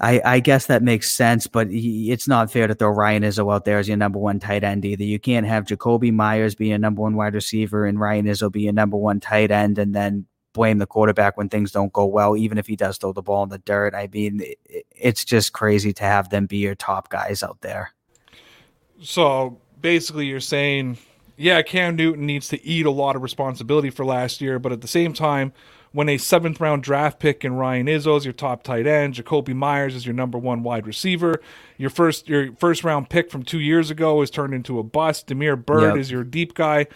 I, I guess that makes sense, but it's not fair to throw Ryan Izzo out there as your number one tight end either. You can't have Jakobi Meyers be a number one wide receiver and Ryan Izzo be a number one tight end and then blame the quarterback when things don't go well, even if he does throw the ball in the dirt. I mean, it, it's just crazy to have them be your top guys out there. So basically, you're saying, yeah, Cam Newton needs to eat a lot of responsibility for last year, but at the same time, when a seventh round draft pick in Ryan Izzo is your top tight end, Jakobi Meyers is your number one wide receiver. Your first your first round pick from two years ago is turned into a bust. Damiere Byrd yep. is your deep guy.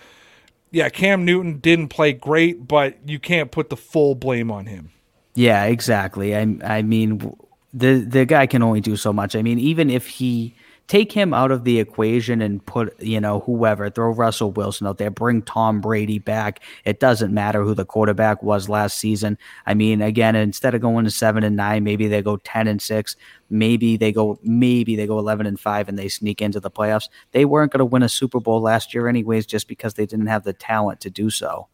Yeah, Cam Newton didn't play great, but you can't put the full blame on him. Yeah, exactly. I I mean the the guy can only do so much. I mean, even if he take him out of the equation and put, you know, whoever, throw Russell Wilson out there, bring Tom Brady back. It doesn't matter who the quarterback was last season. I mean, again, instead of going to seven and nine, maybe they go 10 and six. Maybe they go, maybe they go 11 and five and they sneak into the playoffs. They weren't going to win a Super Bowl last year, anyways, just because they didn't have the talent to do so.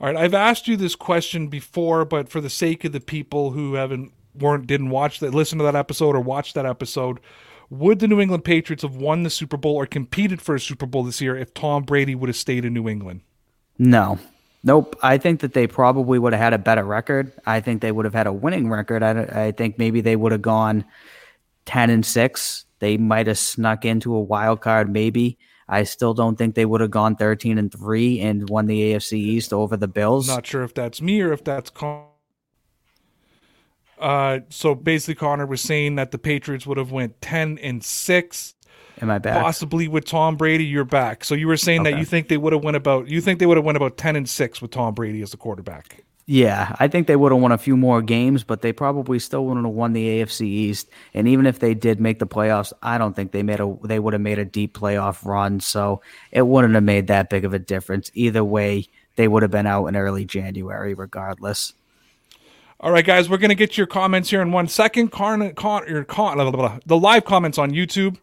All right, I've asked you this question before, but for the sake of the people who haven't weren't didn't watch that listen to that episode or watch that episode, would the New England Patriots have won the Super Bowl or competed for a Super Bowl this year if Tom Brady would have stayed in New England? No. Nope. I think that they probably would have had a better record. I think they would have had a winning record. I, I think maybe they would have gone 10 and 6. They might have snuck into a wild card, maybe. I still don't think they would have gone 13 and 3 and won the AFC East over the Bills. Not sure if that's me or if that's Con- uh, so basically Connor was saying that the Patriots would have went 10 and 6 Am I back? possibly with Tom Brady you're back. So you were saying that you think they would have went about you think they would have went about 10 and 6 with Tom Brady as the quarterback. Yeah, I think they would have won a few more games, but they probably still wouldn't have won the AFC East. And even if they did make the playoffs, I don't think they made a they would have made a deep playoff run. So it wouldn't have made that big of a difference. Either way, they would have been out in early January regardless. All right, guys, we're gonna get your comments here in one second. Con, con, your con, blah, blah, blah, the live comments on YouTube,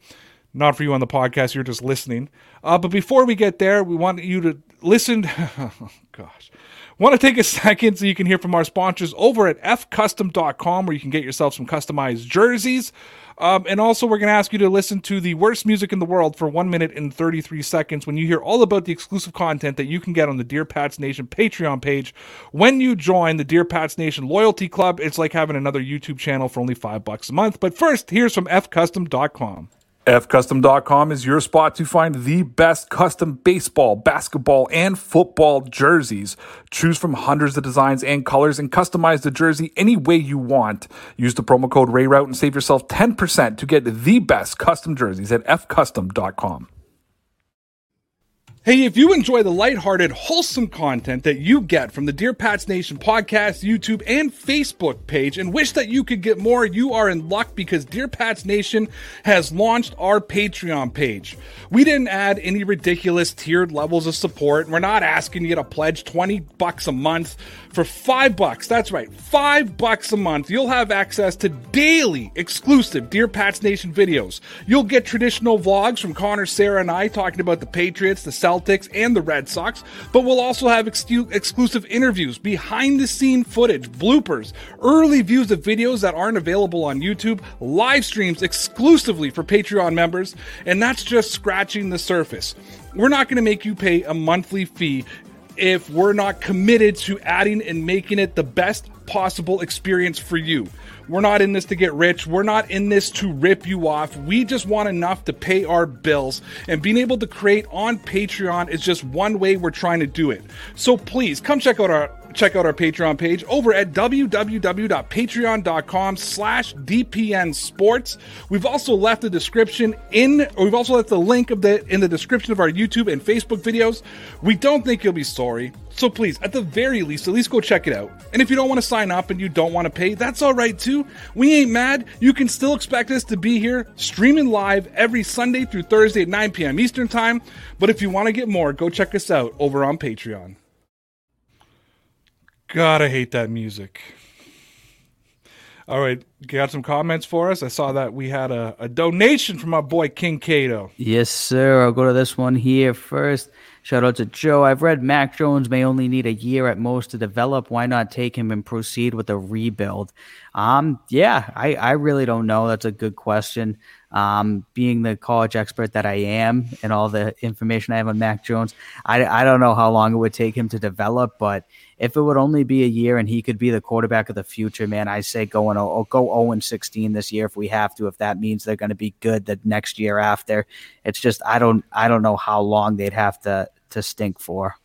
not for you on the podcast. You're just listening. Uh, but before we get there, we want you to listen. oh, gosh, want to take a second so you can hear from our sponsors over at fcustom.com, where you can get yourself some customized jerseys. Um, and also, we're going to ask you to listen to the worst music in the world for one minute and 33 seconds when you hear all about the exclusive content that you can get on the Dear Pats Nation Patreon page. When you join the Dear Pats Nation Loyalty Club, it's like having another YouTube channel for only five bucks a month. But first, here's from fcustom.com. FCustom.com is your spot to find the best custom baseball, basketball, and football jerseys. Choose from hundreds of designs and colors and customize the jersey any way you want. Use the promo code RAYROUTE and save yourself 10% to get the best custom jerseys at FCustom.com. Hey, if you enjoy the lighthearted, wholesome content that you get from the Dear Pats Nation podcast, YouTube, and Facebook page and wish that you could get more, you are in luck because Dear Pats Nation has launched our Patreon page. We didn't add any ridiculous tiered levels of support. And we're not asking you to pledge 20 bucks a month. For 5 bucks, that's right, 5 bucks a month, you'll have access to daily exclusive Dear Pats Nation videos. You'll get traditional vlogs from Connor, Sarah, and I talking about the Patriots, the Celtics, and the Red Sox, but we'll also have excu- exclusive interviews, behind the scene footage, bloopers, early views of videos that aren't available on YouTube, live streams exclusively for Patreon members, and that's just scratching the surface. We're not going to make you pay a monthly fee if we're not committed to adding and making it the best possible experience for you. We're not in this to get rich. We're not in this to rip you off. We just want enough to pay our bills. And being able to create on Patreon is just one way we're trying to do it. So please come check out our check out our Patreon page over at www.patreon.com slash DPN Sports. We've also left the description in, we've also left the link of the in the description of our YouTube and Facebook videos. We don't think you'll be sorry. So please, at the very least, at least go check it out. And if you don't want to sign up and you don't want to pay, that's all right too. We ain't mad. You can still expect us to be here streaming live every Sunday through Thursday at 9 p.m. Eastern Time. But if you want to get more, go check us out over on Patreon. God, I hate that music. All right, got some comments for us. I saw that we had a, a donation from our boy King Cato. Yes, sir. I'll go to this one here first. Shout out to Joe. I've read Mac Jones may only need a year at most to develop. Why not take him and proceed with a rebuild? Um, yeah, I, I really don't know. That's a good question. Um, being the college expert that I am and all the information I have on Mac Jones, I, I don't know how long it would take him to develop, but if it would only be a year and he could be the quarterback of the future, man, I say go and oh, go 0 and 16 this year if we have to. If that means they're going to be good the next year after, it's just I don't I don't know how long they'd have to to stink for.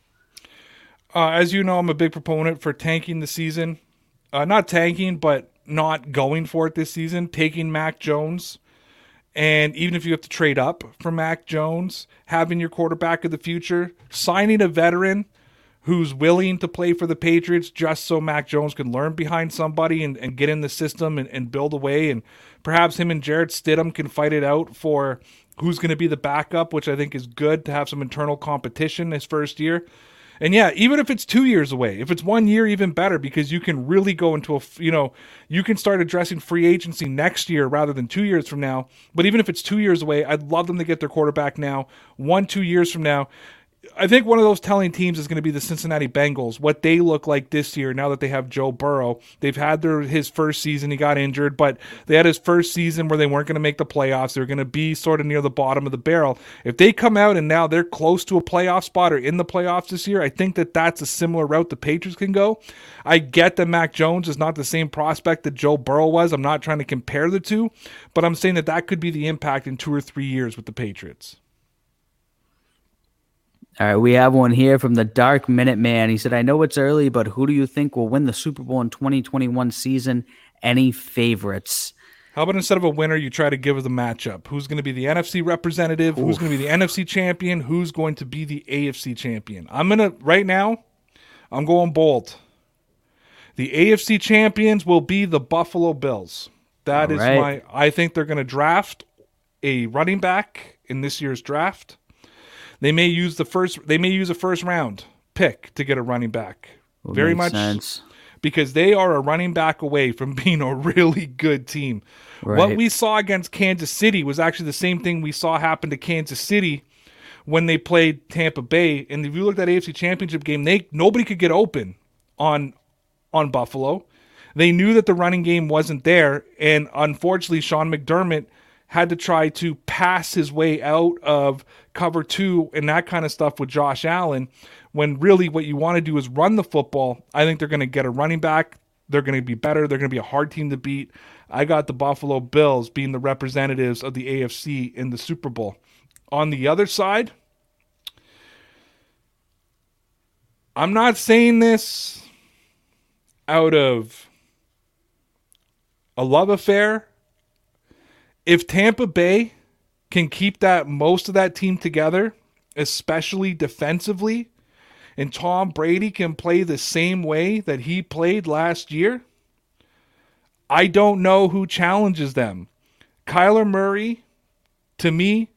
Uh, as you know, I'm a big proponent for tanking the season. Uh, not tanking, but not going for it this season. Taking Mac Jones. And even if you have to trade up for Mac Jones, having your quarterback of the future, signing a veteran who's willing to play for the Patriots just so Mac Jones can learn behind somebody and, and get in the system and, and build away. And perhaps him and Jarrett Stidham can fight it out for who's going to be the backup, which I think is good to have some internal competition his first year. And yeah, even if it's two years away, if it's one year, even better because you can really go into a, you know, you can start addressing free agency next year rather than two years from now. But even if it's two years away, I'd love them to get their quarterback now. One, two years from now, I think one of those telling teams is going to be the Cincinnati Bengals. What they look like this year, now that they have Joe Burrow, they've had their his first season. He got injured, but they had his first season where they weren't going to make the playoffs. They're going to be sort of near the bottom of the barrel. If they come out and now they're close to a playoff spot or in the playoffs this year, I think that that's a similar route the Patriots can go. I get that Mac Jones is not the same prospect that Joe Burrow was. I'm not trying to compare the two, but I'm saying that that could be the impact in two or three years with the Patriots. All right, we have one here from the Dark Minute Man. He said, I know it's early, but who do you think will win the Super Bowl in 2021 season? Any favorites? How about instead of a winner, you try to give the matchup? Who's going to be the NFC representative? Who's going to be the NFC champion? Who's going to be the AFC champion? I'm going to, right now, I'm going bold. The AFC champions will be the Buffalo Bills. That All is right. my, I think they're going to draft a running back in this year's draft. They may use the first, they may use a first round pick to get a running back. Very much sense. because they are a running back away from being a really good team. What we saw against Kansas City was actually the same thing we saw happen to Kansas City when they played Tampa Bay. And if you look at that AFC Championship game, they nobody could get open on on Buffalo. They knew that the running game wasn't there, and unfortunately, Sean McDermott had to try to pass his way out of cover two and that kind of stuff with Josh Allen. When really what you want to do is run the football. I think they're going to get a running back. They're going to be better. They're going to be a hard team to beat. I got the Buffalo Bills being the representatives of the AFC in the Super Bowl. On the other side, I'm not saying this out of a love affair. If Tampa Bay can keep that most of that team together, especially defensively, and Tom Brady can play the same way that he played last year, I don't know who challenges them. Kyler Murray, to me,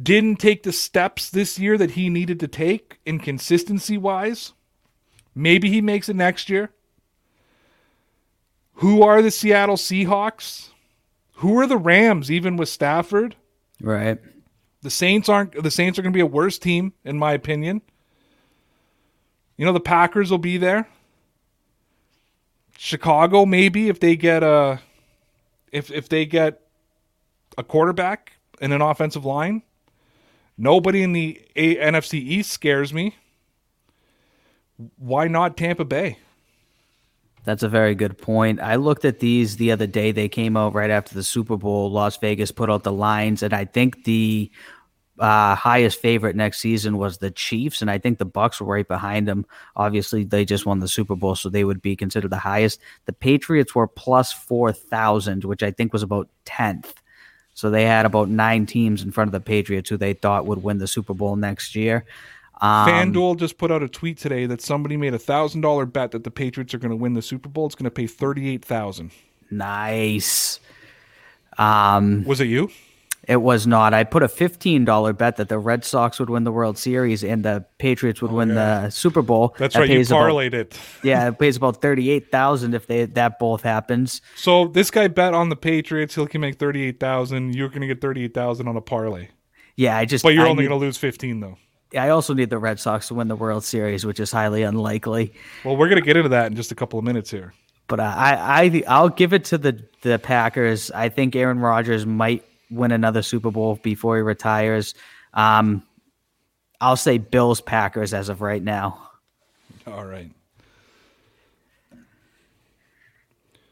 didn't take the steps this year that he needed to take in consistency wise. Maybe he makes it next year. Who are the Seattle Seahawks? Who are the Rams, even with Stafford? Right. The Saints aren't the Saints are gonna be a worse team, in my opinion. You know, the Packers will be there. Chicago, maybe, if they get a if if they get a quarterback and an offensive line. Nobody in the a- NFC East scares me. Why not Tampa Bay? That's a very good point. I looked at these the other day. They came out right after the Super Bowl. Las Vegas put out the lines, and I think the uh, highest favorite next season was the Chiefs, and I think the Bucs were right behind them. Obviously, they just won the Super Bowl, so they would be considered the highest. The Patriots were plus four thousand, which I think was about tenth. So they had about nine teams in front of the Patriots who they thought would win the Super Bowl next year. Um, FanDuel just put out a tweet today that somebody made a thousand dollar bet that the Patriots are going to win the Super Bowl. It's going to pay thirty eight thousand. nice. Um, Was it you? It was not. I put a fifteen dollar bet that the Red Sox would win the World Series and the Patriots would win the Super Bowl. That's That right. You pays about- parlayed it. yeah, it pays about thirty eight thousand if they that both happens. So this guy bet on the Patriots. He can make thirty eight thousand. You're going to get thirty eight thousand on a parlay, Yeah, I just. but you're I only going to lose fifteen though. I also need the Red Sox to win the World Series, which is highly unlikely. Well, we're going to get into that in just a couple of minutes here. But uh, I, I, I'll give it to the the Packers. I think Aaron Rodgers might win another Super Bowl before he retires. Um, I'll say Bills Packers as of right now. All right.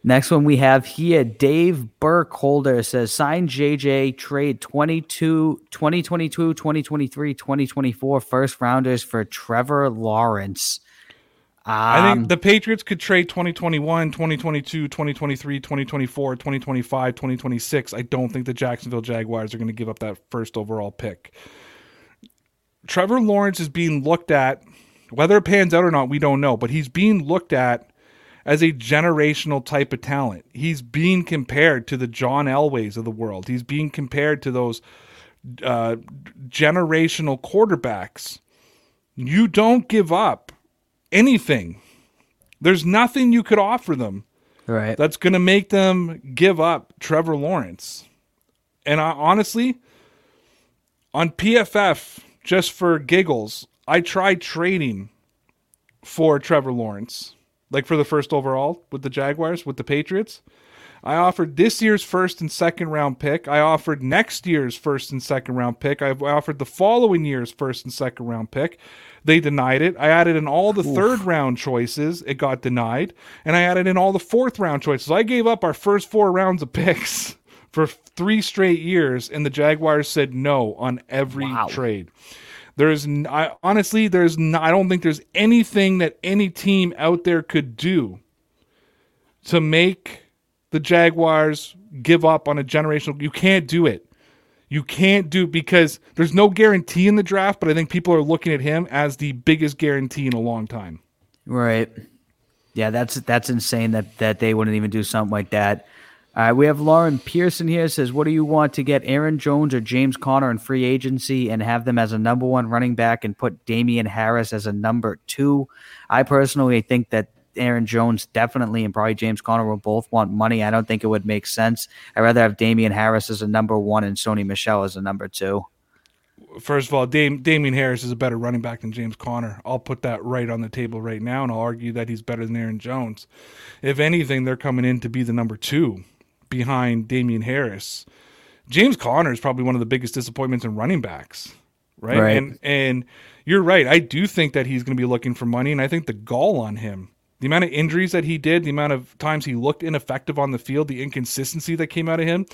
Next one we have here, Dave Burkholder says sign JJ trade 22, 2022, 2023, 2024 first rounders for Trevor Lawrence. I Um, think the Patriots could trade 2021, 2022, 2023, 2024, 2025, 2026. I don't think the Jacksonville Jaguars are going to give up that first overall pick. Trevor Lawrence is being looked at, whether it pans out or not, we don't know, but he's being looked at as a generational type of talent. He's being compared to the John Elways of the world. He's being compared to those uh, generational quarterbacks. You don't give up anything. There's nothing you could offer them right. that's going to make them give up Trevor Lawrence. And I, honestly, on PFF, just for giggles, I tried trading for Trevor Lawrence, like for the first overall with the Jaguars, with the Patriots. I offered this year's first and second round pick. I offered next year's first and second round pick. I offered the following year's first and second round pick. They denied it. I added in all the Oof. third round choices. It got denied. And I added in all the fourth round choices. I gave up our first four rounds of picks for three straight years, and the Jaguars said no on every wow. trade. There's I, honestly, there's not, I don't think there's anything that any team out there could do to make the Jaguars give up on a generational. You can't do it. You can't do because there's no guarantee in the draft, but I think people are looking at him as the biggest guarantee in a long time. Right. Yeah, that's that's insane that that they wouldn't even do something like that. All right, we have Lauren Pearson here says, "What do you want to get Aaron Jones or James Conner in free agency and have them as a number one running back and put Damien Harris as a number two? I personally think that Aaron Jones definitely and probably James Conner will both want money. I don't think it would make sense. I'd rather have Damien Harris as a number one and Sony Michel as a number two. First of all, Dam- Damien Harris is a better running back than James Conner. I'll put that right on the table right now, and I'll argue that he's better than Aaron Jones. If anything, they're coming in to be the number two behind Damien Harris. James Conner is probably one of the biggest disappointments in running backs, right? right? And and you're right. I do think that he's going to be looking for money, and I think the gall on him the amount of injuries that he did, the amount of times he looked ineffective on the field, the inconsistency that came out of him.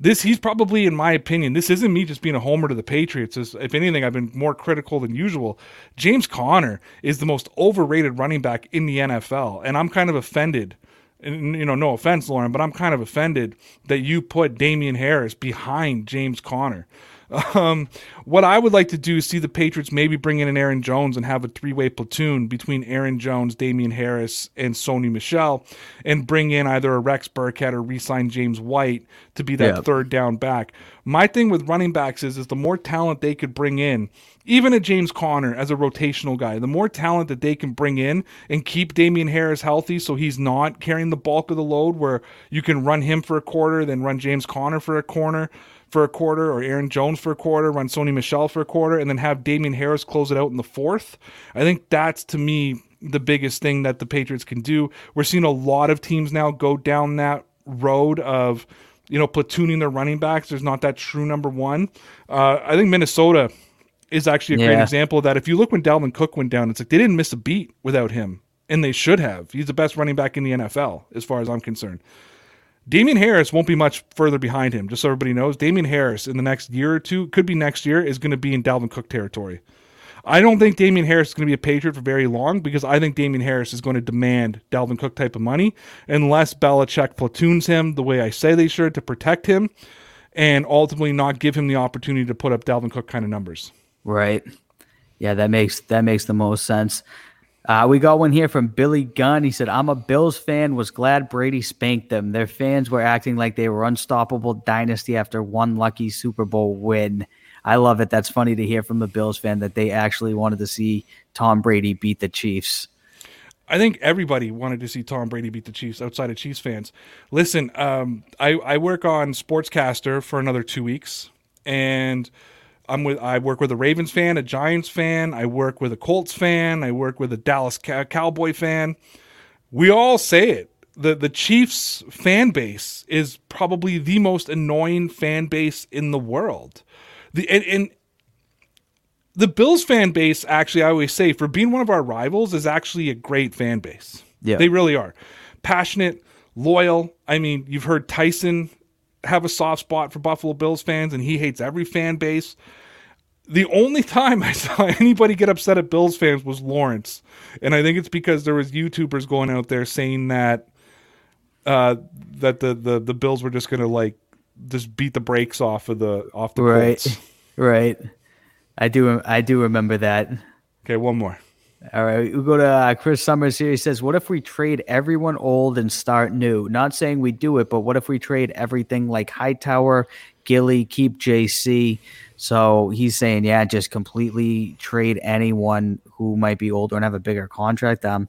This he's probably, in my opinion, this isn't me just being a homer to the Patriots. if anything, I've been more critical than usual. James Conner is the most overrated running back in the NFL, and I'm kind of offended. And, you know, no offense, Lauren, but I'm kind of offended that you put Damien Harris behind James Conner. Um, what I would like to do is see the Patriots maybe bring in an Aaron Jones and have a three way platoon between Aaron Jones, Damien Harris, and Sony Michel, and bring in either a Rex Burkhead or resign James White to be that third down back. My thing with running backs is, is the more talent they could bring in, even a James Conner as a rotational guy, the more talent that they can bring in and keep Damien Harris healthy so he's not carrying the bulk of the load where you can run him for a quarter, then run James Conner for a corner for a quarter or Aaron Jones for a quarter, run Sony Michel for a quarter, and then have Damien Harris close it out in the fourth. I think that's to me the biggest thing that the Patriots can do. We're seeing a lot of teams now go down that road of you know platooning their running backs. There's not that true number one. Uh, I think Minnesota is actually a yeah. great example of that. If you look when Dalvin Cook went down, it's like they didn't miss a beat without him, and they should have. He's the best running back in the NFL as far as I'm concerned. Damien Harris won't be much further behind him, just so everybody knows. Damien Harris in the next year or two, could be next year, is going to be in Dalvin Cook territory. I don't think Damien Harris is going to be a Patriot for very long because I think Damien Harris is going to demand Dalvin Cook type of money unless Belichick platoons him the way I say they should to protect him and ultimately not give him the opportunity to put up Dalvin Cook kind of numbers. Right. Yeah, that makes that makes the most sense. Uh, we got one here from Billy Gunn. He said, I'm a Bills fan, was glad Brady spanked them. Their fans were acting like they were unstoppable dynasty after one lucky Super Bowl win. I love it. That's funny to hear from a Bills fan that they actually wanted to see Tom Brady beat the Chiefs. I think everybody wanted to see Tom Brady beat the Chiefs outside of Chiefs fans. Listen, um, I, I work on Sportscaster for another two weeks, and – I'm with I work with a Ravens fan, a Giants fan, I work with a Colts fan, I work with a Dallas Cow- Cowboy fan. We all say it. The the Chiefs fan base is probably the most annoying fan base in the world. The and, and the Bills fan base actually I always say for being one of our rivals is actually a great fan base. Yeah. They really are. Passionate, loyal. I mean, you've heard Tyson have a soft spot for Buffalo Bills fans, and he hates every fan base. The only time I saw anybody get upset at Bills fans was Lawrence, and I think it's because there was YouTubers going out there saying that uh, that the, the the Bills were just gonna like just beat the brakes off of the off the right, Colts. right. I do I do remember that. Okay, one more. All right, we go to uh, Chris Summers here. He says, "What if we trade everyone old and start new? Not saying we do it, but what if we trade everything like Hightower, Gilly, keep JC?" So he's saying, yeah, just completely trade anyone who might be older and have a bigger contract. Um,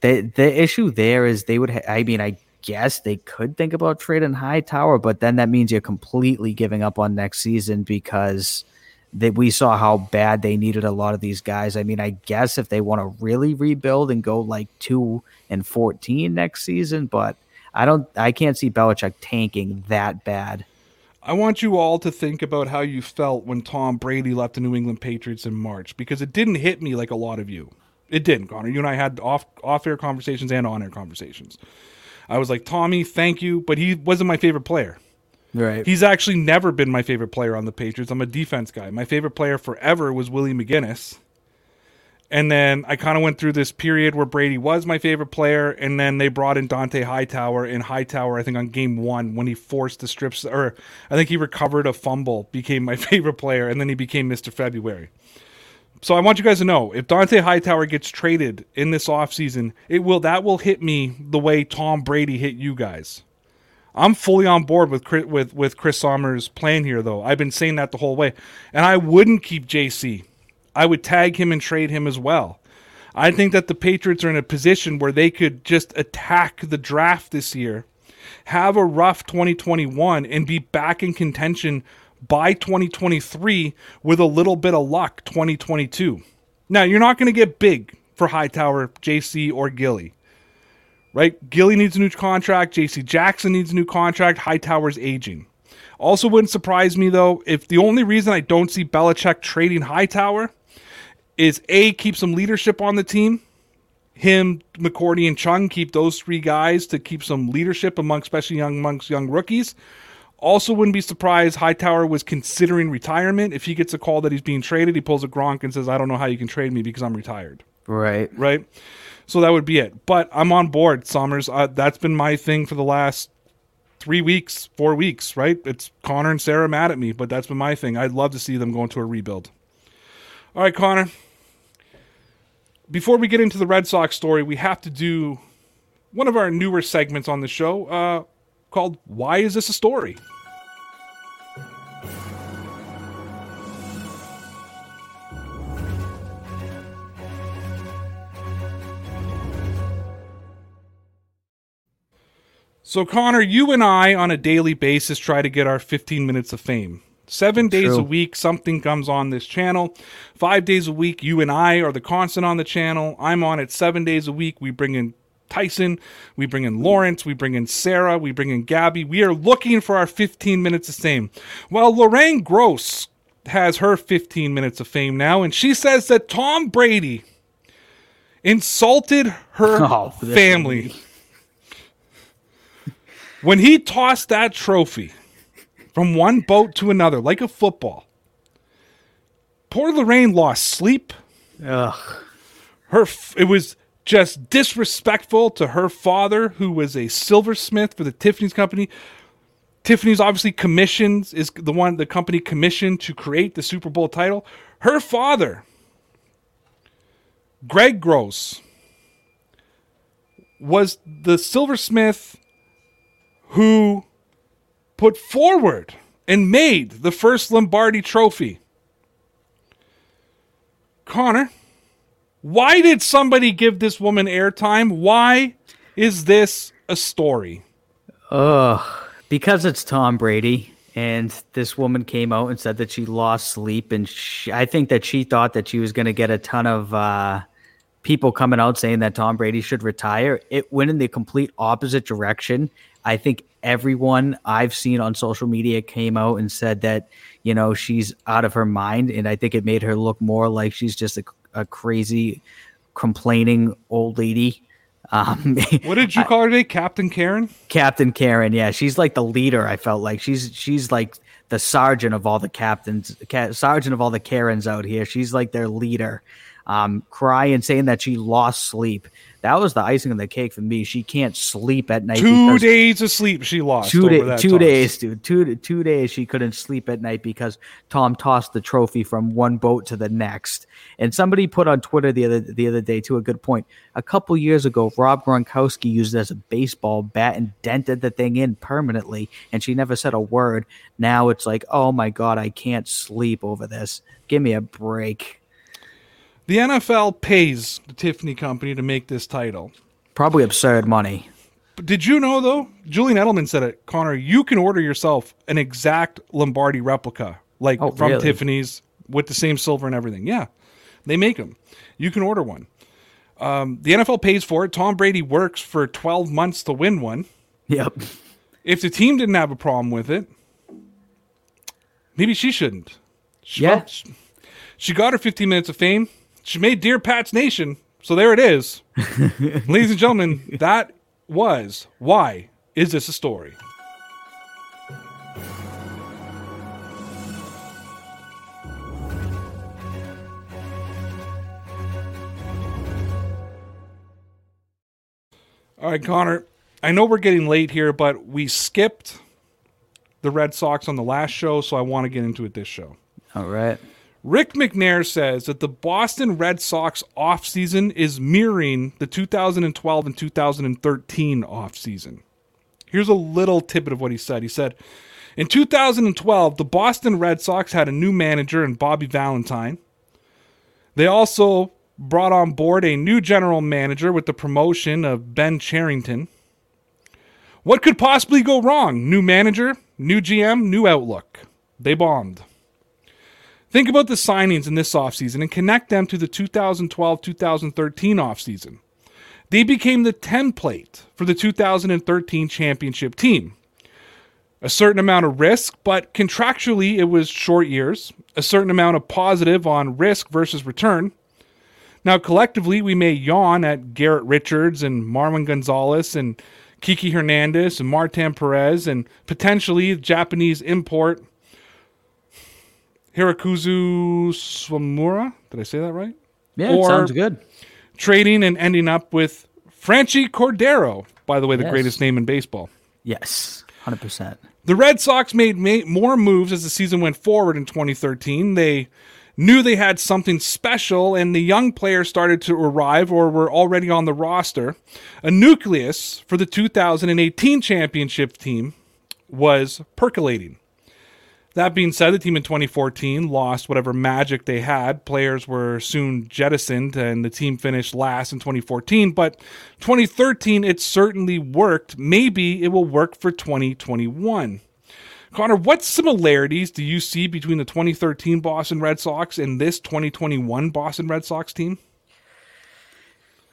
the the issue there is they would. Ha- I mean, I guess they could think about trading Hightower, but then that means you're completely giving up on next season because that we saw how bad they needed a lot of these guys. I mean, I guess if they want to really rebuild and go like two and fourteen next season, but I don't. I can't see Belichick tanking that bad. I want you all to think about how you felt when Tom Brady left the New England Patriots in March because it didn't hit me like a lot of you. It didn't, Connor. You and I had off off air conversations and on air conversations. I was like, Tommy, thank you, but he wasn't my favorite player. Right. He's actually never been my favorite player on the Patriots. I'm a defense guy. My favorite player forever was Willie McGinest. And then I kind of went through this period where Brady was my favorite player, and then they brought in Dont'a Hightower. And Hightower, I think on game one, when he forced the strips, or I think he recovered a fumble, became my favorite player, and then he became Mr. February. So I want you guys to know if Dont'a Hightower gets traded in this offseason, it will that will hit me the way Tom Brady hit you guys. I'm fully on board with Chris, with with Chris Sommer's plan here, though. I've been saying that the whole way, and I wouldn't keep JC. I would tag him and trade him as well. I think that the Patriots are in a position where they could just attack the draft this year, have a rough 2021, and be back in contention by 2023 with a little bit of luck 2022. Now, you're not going to get big for Hightower, JC, or Gilly right? Gilly needs a new contract. J.C. Jackson needs a new contract. Hightower's aging. Also, wouldn't surprise me though if the only reason I don't see Belichick trading Hightower is a keep some leadership on the team. Him, McCourty, and Chung keep those three guys to keep some leadership among, especially young amongst young rookies. Also, wouldn't be surprised Hightower was considering retirement. If he gets a call that he's being traded, he pulls a Gronk and says, "I don't know how you can trade me because I'm retired." Right. Right. So that would be it. But I'm on board, Summers. Uh, that's been my thing for the last three weeks, four weeks, right? It's Connor and Sarah mad at me, but that's been my thing. I'd love to see them go into a rebuild. All right, Connor. Before we get into the Red Sox story, we have to do one of our newer segments on the show uh, called Why Is This a Story? So, Connor, you and I on a daily basis try to get our 15 minutes of fame. Seven days True. a week, something comes on this channel. Five days a week, you and I are the constant on the channel. I'm on it seven days a week. We bring in Tyson, we bring in Lawrence, we bring in Sarah, we bring in Gabby. We are looking for our 15 minutes of fame. Well, Lorraine Gross has her 15 minutes of fame now, and she says that Tom Brady insulted her Oh, family when he tossed that trophy from one boat to another like a football. Poor Lorraine lost sleep. Ugh. Her f- it was just disrespectful to her father, who was a silversmith for the Tiffany's company. Tiffany's obviously commissions is the one the company commissioned to create the Super Bowl title. Her father, Greg Gross, was the silversmith who put forward and made the first Lombardi trophy. Connor, why did somebody give this woman airtime? Why is this a story? Ugh. Because it's Tom Brady, and this woman came out and said that she lost sleep, and she, I think that she thought that she was going to get a ton of uh, people coming out saying that Tom Brady should retire. It went in the complete opposite direction. I think everyone I've seen on social media came out and said that you know she's out of her mind, and I think it made her look more like she's just a, a crazy, complaining old lady. Um, What did you call her today? Captain Karen? Captain Karen, yeah, she's like the leader. I felt like she's she's like the sergeant of all the captains, ca- sergeant of all the Karens out here. She's like their leader. Um, crying, saying that she lost sleep. That was the icing on the cake for me. She can't sleep at night. Two days of sleep she lost. two, over day, that two days, dude. Two two days she couldn't sleep at night because Tom tossed the trophy from one boat to the next. And somebody put on Twitter the other the other day to a good point. A couple years ago, Rob Gronkowski used it as a baseball bat and dented the thing in permanently, and she never said a word. Now it's like, oh my god, I can't sleep over this. Give me a break. The NFL pays the Tiffany Company to make this title. Probably absurd money. But did you know though? Julian Edelman said it. Connor, you can order yourself an exact Lombardi replica, like Oh, from really? Tiffany's, with the same silver and everything. Yeah, they make them. You can order one. Um, the NFL pays for it. Tom Brady works for 12 months to win one. Yep. If the team didn't have a problem with it, maybe she shouldn't. She Yeah. got, she got her 15 minutes of fame. She made Dear Pats Nation. So there it is. Ladies and gentlemen, that was Why Is This a Story? All right, Connor. I know we're getting late here, but we skipped the Red Sox on the last show, so I want to get into it this show. All right. Rick McNair says that the Boston Red Sox offseason is mirroring the 2012 and 2013 offseason. Here's a little tidbit of what he said. He said, In 2012, the Boston Red Sox had a new manager in Bobby Valentine. They also brought on board a new general manager with the promotion of Ben Cherington. What could possibly go wrong? New manager, new GM, new outlook. They bombed. Think about the signings in this offseason and connect them to the 2012 2013 offseason. They became the template for the 2013 championship team. A certain amount of risk, but contractually it was short years, a certain amount of positive on risk versus return. Now, collectively, we may yawn at Garrett Richards and Marwin Gonzalez and Kiki Hernandez and Martin Perez and potentially Japanese import Hirokazu Sawamura. Did I say that right? Yeah, Or- sounds good. Trading and ending up with Franchy Cordero, by the way, the Yes. greatest name in baseball. Yes, hundred percent. The Red Sox made ma- more moves as the season went forward in 2013. They knew they had something special, and the young players started to arrive or were already on the roster. A nucleus for the 2018 championship team was percolating. That being said, the team in 2014 lost whatever magic they had. Players were soon jettisoned, and the team finished last in 2014. But 2013, it certainly worked. Maybe it will work for 2021. Connor, what similarities do you see between the 2013 Boston Red Sox and this 2021 Boston Red Sox team?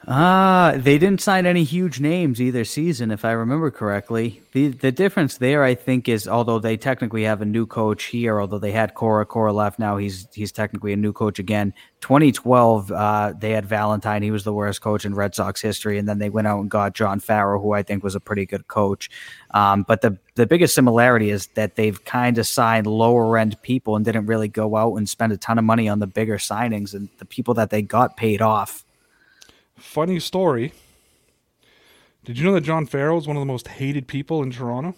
Ah, they didn't sign any huge names either season, if I remember correctly. the The difference there, I think, is although they technically have a new coach here, although they had Cora, Cora left. Now he's he's technically a new coach again. 2012, uh, they had Valentine. He was the worst coach in Red Sox history, and then they went out and got John Farrell, who I think was a pretty good coach. Um, but the the biggest similarity is that they've kind of signed lower end people and didn't really go out and spend a ton of money on the bigger signings, and the people that they got paid off. Funny story. Did you know that John Farrell is one of the most hated people in Toronto?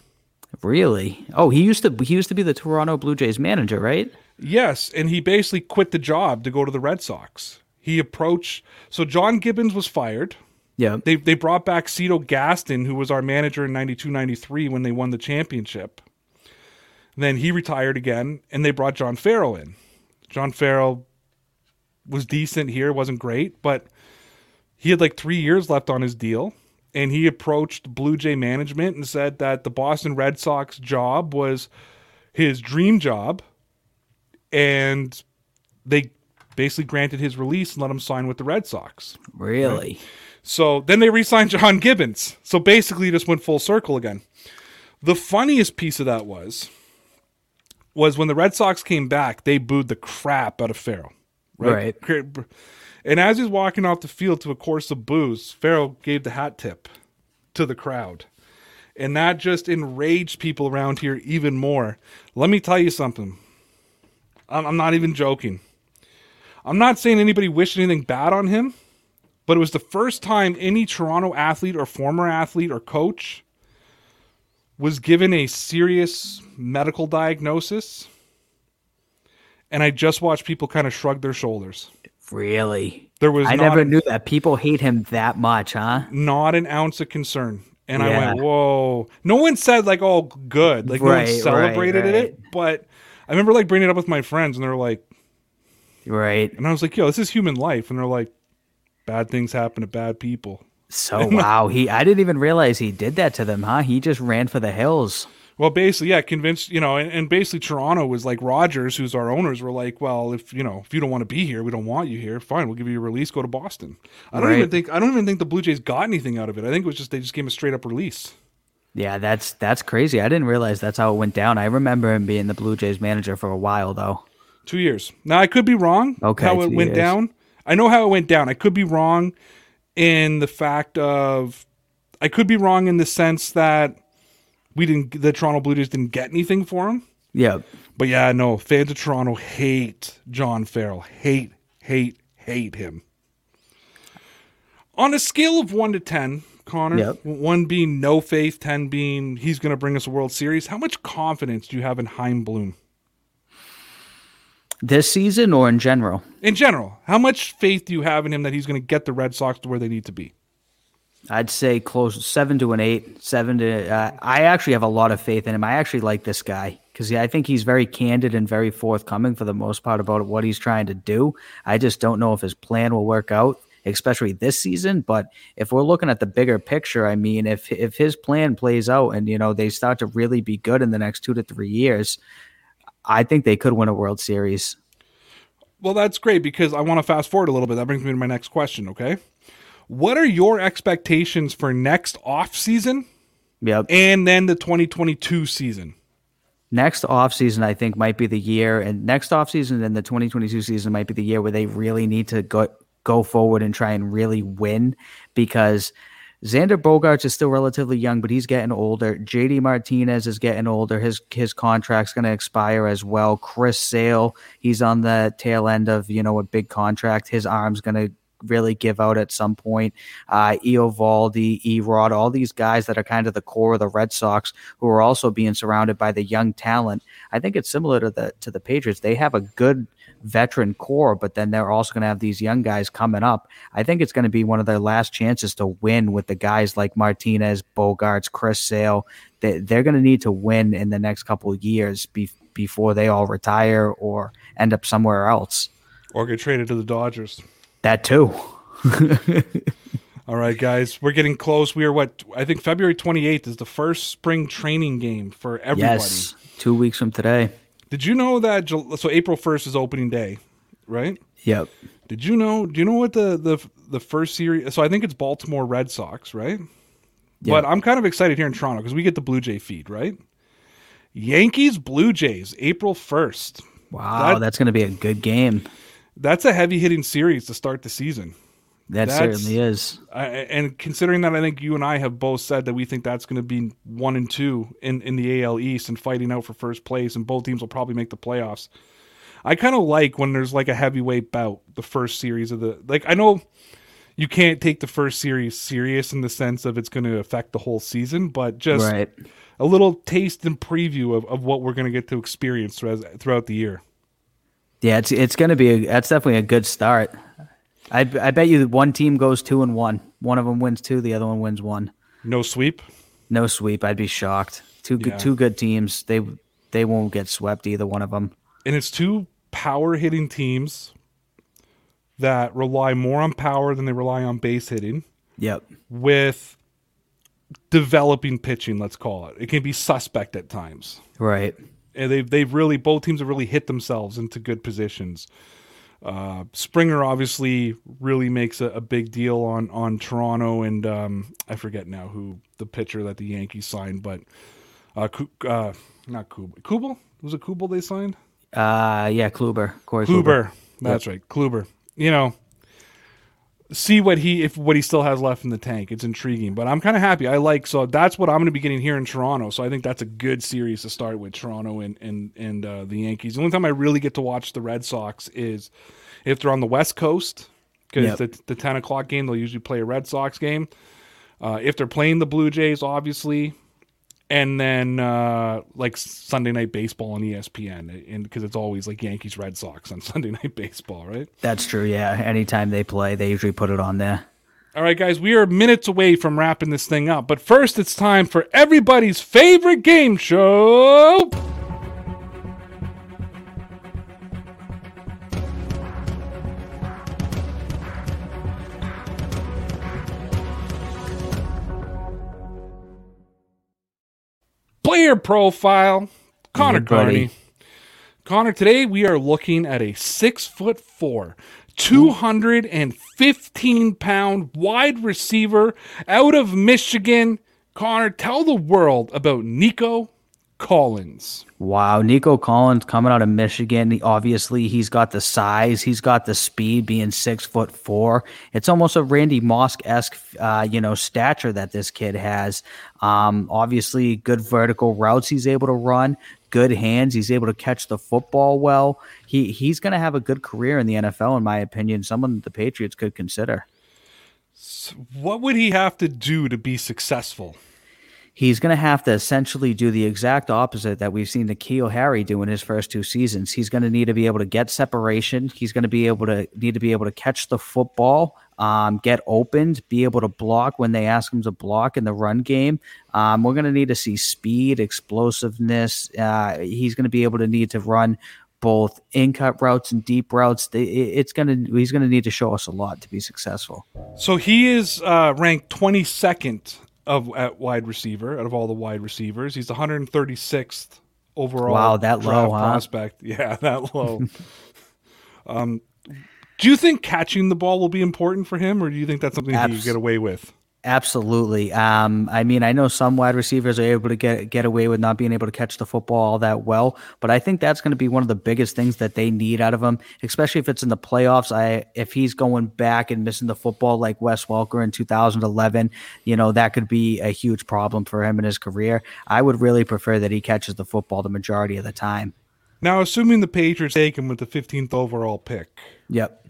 Really? Oh, he used to he used to be the Toronto Blue Jays manager, right? Yes, and he basically quit the job to go to the Red Sox. He approached so John Gibbons was fired. Yeah. They they brought back Cito Gaston, who was our manager in 92-93 when they won the championship. Then he retired again, and they brought John Farrell in. John Farrell was decent here, wasn't great, but he had like three years left on his deal. And he approached Blue Jay management and said that the Boston Red Sox job was his dream job. And they basically granted his release and let him sign with the Red Sox. Really? So then they re-signed John Gibbons. So basically, just went full circle again. The funniest piece of that was, was when the Red Sox came back, they booed the crap out of Farrell. Right. And as he's walking off the field to a course of boos, Farrell gave the hat tip to the crowd. And that just enraged people around here even more. Let me tell you something. I'm, I'm not even joking. I'm not saying anybody wished anything bad on him, but it was the first time any Toronto athlete or former athlete or coach was given a serious medical diagnosis. And I just watched people kind of shrug their shoulders. Really? There was I never a- knew that. People hate him that much, huh? not an ounce of concern. And I went, whoa. No one said like, oh, good. Like no one celebrated right. it. But I remember like bringing it up with my friends, and they were like, Right. and I was like, yo, this is human life. And they're like, bad things happen to bad people. So wow, he I didn't even realize he did that to them, huh? He just ran for the hills. Well, basically, yeah, convinced, you know, and, and basically Toronto was like Rogers, who's our owners, were like, well, if you know, if you don't want to be here, we don't want you here. Fine, we'll give you a release. Go to Boston. I don't Right. even think I don't even think the Blue Jays got anything out of it. I think it was just they just gave him a straight up release. Yeah, that's that's crazy. I didn't realize that's how it went down. I remember him being the Blue Jays manager for a while though. Two years. Now I could be wrong. Okay, how it went years. down. I know how it went down. I could be wrong in the fact of I could be wrong in the sense that we didn't the Toronto Blue Jays didn't get anything for him. Yeah. But yeah, no, fans of Toronto hate John Farrell. Hate, hate, hate him. On a scale of one to ten, Connor, Yep. one being no faith, ten being he's going to bring us a World Series. How much confidence do you have in Chaim Bloom This season or in general? in general? How much faith do you have in him that he's going to get the Red Sox to where they need to be? I'd say close seven to an eight, seven to. Uh, I actually have a lot of faith in him. I actually like this guy because I think he's very candid and very forthcoming for the most part about what he's trying to do. I just don't know if his plan will work out, especially this season. But if we're looking at the bigger picture, I mean, if if his plan plays out and you know they start to really be good in the next two to three years, I think they could win a World Series. Well, that's great because I want to fast forward a little bit. That brings me to my next question, okay? What are your expectations for next off season Yep. and then the 2022 season? next offseason I think might be the year and next offseason and the 2022 season might be the year where they really need to go go forward and try and really win because Xander Bogaerts is still relatively young, but he's getting older. JD Martinez is getting older. His his contract's going to expire as well. Chris Sale, he's on the tail end of you know a big contract. His arm's going to really give out at some point. Uh, Eovaldi, Erod, all these guys that are kind of the core of the Red Sox, who are also being surrounded by the young talent. I think it's similar to the to the Patriots. They have a good veteran core, but then they're also going to have these young guys coming up. I think it's going to be one of their last chances to win with the guys like Martinez, Bogaerts, Chris Sale. They, they're going to need to win in the next couple of years be, before they all retire or end up somewhere else. Or get traded to the Dodgers. That too. All right, guys, we're getting close. We are what I think February 28th is the first spring training game for everybody. Yes, two weeks from today. Did you know that? So April 1st is opening day, right? Yep. Did you know? Do you know what the the the first series? So I think it's Baltimore Red Sox, right? But I'm kind of excited here in Toronto because we get the Blue Jay feed, right? Yankees Blue Jays April 1st. Wow, That- that's going to be a good game. That's a heavy hitting series to start the season. That That's- certainly is. I, and considering that, I think you and I have both said that we think that's going to be one and two in, in the AL East and fighting out for first place, and both teams will probably make the playoffs. I kind of like when there's like a heavyweight bout, the first series of the like. I know you can't take the first series serious in the sense of it's going to affect the whole season, but just Right. a little taste and preview of, of what we're going to get to experience throughout, throughout the year. Yeah, it's it's going to be a, that's definitely a good start. I I bet you one team goes two and one. One of them wins two, the other one wins one. No sweep. No sweep. I'd be shocked. Two good Yeah. two good teams. They they won't get swept either one of them. and it's two power hitting teams that rely more on power than they rely on base hitting Yep. with developing pitching let's call it it can be suspect at times Right. And they've they've really both teams have really hit themselves into good positions uh, Springer obviously really makes a, a big deal on on Toronto and um, I forget now who the pitcher that the Yankees signed but uh, uh not Kubel Kubel was it Kubel they signed Uh yeah, Kluber. Corey Kluber. Kluber. That's right, Kluber. You know, see what he if what he still has left in the tank. It's intriguing, but I'm kind of happy. I like so that's what I'm going to be getting here in Toronto. So I think that's a good series to start with Toronto and and and uh, the Yankees. The only time I really get to watch the Red Sox is if they're on the West Coast because Yep. the the 10 o'clock game they'll usually play a Red Sox game. Uh, if they're playing the Blue Jays, obviously, and then uh, like Sunday Night Baseball on ESPN, and because it's always like Yankees Red Sox on Sunday Night Baseball, right? That's true, yeah. Anytime they play, they usually put it on there. All right, guys, we are minutes away from wrapping this thing up, but first it's time for everybody's favorite game show. Player profile, Connor. Carney. Connor, today we are looking at a six foot four, 215 pound wide receiver out of Michigan. Connor, tell the world about Nico Collins. Wow, Nico Collins coming out of Michigan. He, obviously, he's got the size, he's got the speed, being six foot four. It's almost a Randy Moss esque, uh, you know, stature that this kid has. Um, obviously, good vertical routes he's able to run, good hands. He's able to catch the football well. He he's going to have a good career in the NFL, in my opinion. Someone the Patriots could consider. What would he have to do to be successful? He's going to have to essentially do the exact opposite that we've seen N'Keal Harry do in his first two seasons. He's going to need to be able to get separation. He's going to be able to need to be able to catch the football, um, get opened, be able to block when they ask him to block in the run game. Um, we're going to need to see speed, explosiveness. Uh, he's going to be able to need to run both in cut routes and deep routes. It's going to he's going to need to show us a lot to be successful. So he is uh, ranked 22nd of at wide receiver out of all the wide receivers. He's 136th overall. Wow, that low, huh? prospect. Yeah, that low. um, do you think catching the ball will be important for him, or do you think that's something he Abs- can get away with? Absolutely. Um, I mean, I know some wide receivers are able to get get away with not being able to catch the football all that well, but I think that's going to be one of the biggest things that they need out of him, especially if it's in the playoffs. I if he's going back and missing the football like Wes Welker in 2011, you know that could be a huge problem for him in his career. I would really prefer that he catches the football the majority of the time. Now, assuming the Patriots take him with the 15th overall pick, Yep.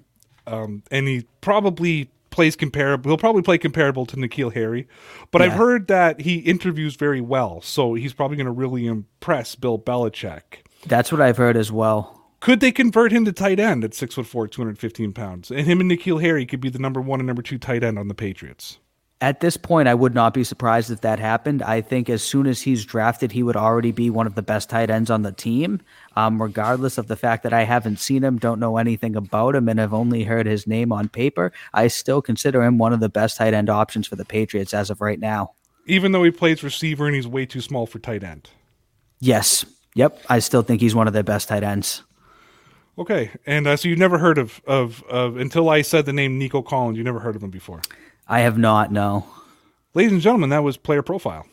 um, and he probably plays comparable. He'll probably play comparable to N'Keal Harry, but I've heard that he interviews very well, so he's probably going to really impress Bill Belichick. That's what I've heard as well. Could they convert him to tight end at six foot four, two hundred fifteen pounds, and him and N'Keal Harry could be the number one and number two tight end on the Patriots? At this point, I would not be surprised if that happened. I think as soon as he's drafted, he would already be one of the best tight ends on the team, um, regardless of the fact that I haven't seen him, don't know anything about him, and have only heard his name on paper. I still consider him one of the best tight end options for the Patriots as of right now. Even though he plays receiver and he's way too small for tight end. Yes. Yep. I still think he's one of their best tight ends. Okay, and uh, so you've never heard of, of of until I said the name Nico Collins, you never heard of him before. I have not, no. Ladies and gentlemen, that was player profile.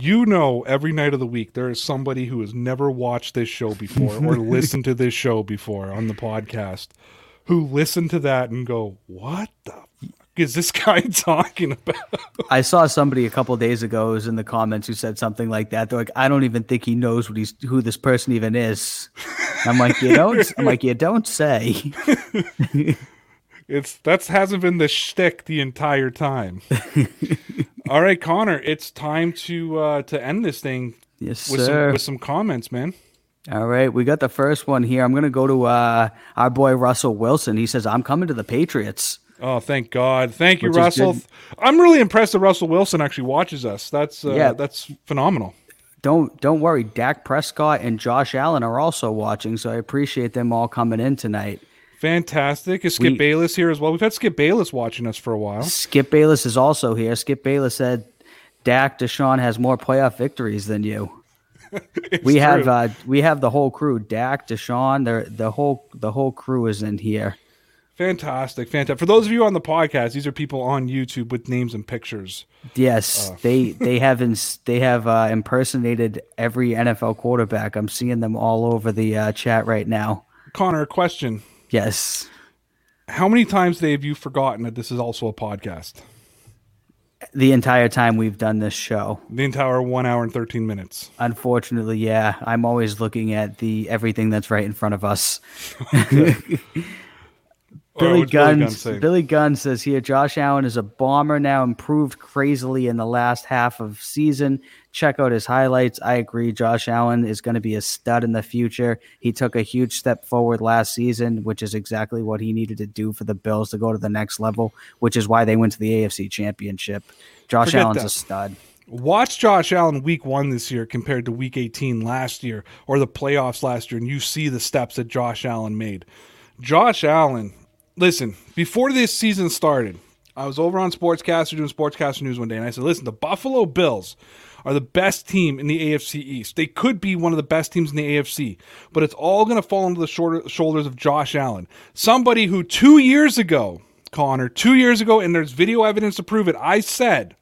You know, every night of the week, there is somebody who has never watched this show before or listened to this show before on the podcast who listen to that and go, What the is this guy talking about? I saw somebody a couple days ago was in the comments who said something like that. They're like, I don't even think he knows what he's who this person even is. I'm like, you don't. I'm like, you don't say. It's that's hasn't been the shtick the entire time. All right, Connor, it's time to uh to end this thing Yes, with sir. some with some comments, man. All right, we got the first one here. I'm gonna go to uh, our boy Russell Wilson. He says, "I'm coming to the Patriots." Oh, thank God. Thank you, Which Russell. I'm really impressed that Russell Wilson actually watches us. That's uh, Yeah. that's phenomenal. Don't don't worry. Dak Prescott and Josh Allen are also watching, so I appreciate them all coming in tonight. Fantastic. Is Skip We- Bayless here as well? We've had Skip Bayless watching us for a while. Skip Bayless is also here. Skip Bayless said, "Dak Deshaun has more playoff victories than you." we have uh, we have the whole crew. Dak Deshaun, the the whole the whole crew is in here. Fantastic, fantastic. For those of you on the podcast, these are people on YouTube with names and pictures. Yes, they they have ins- they have uh, impersonated every NFL quarterback. I'm seeing them all over the uh, chat right now. Connor, a question. Yes, How many times today have you forgotten that this is also a podcast? the entire time we've done this show. The entire one hour and 13 minutes. Unfortunately, yeah, I'm always looking at the everything that's right in front of us. Or Billy what's Billy Gunn Gunn. Billy Gunn says here, Josh Allen is a bomber now, improved crazily in the last half of season. Check out his highlights. I agree. Josh Allen is going to be a stud in the future. He took a huge step forward last season, which is exactly what he needed to do for the Bills to go to the next level, which is why they went to the AFC Championship. Josh Forget Allen's that. a stud. Watch Josh Allen week one this year compared to week 18 last year or the playoffs last year, and you see the steps that Josh Allen made. Josh Allen, listen, before this season started, I was over on Sportscaster doing Sportscaster News one day, and I said, listen, the Buffalo Bills are the best team in the AFC East. They could be one of the best teams in the AFC, but it's all going to fall into the short- shoulders of Josh Allen, somebody who two years ago, Connor, two years ago, and there's video evidence to prove it, I said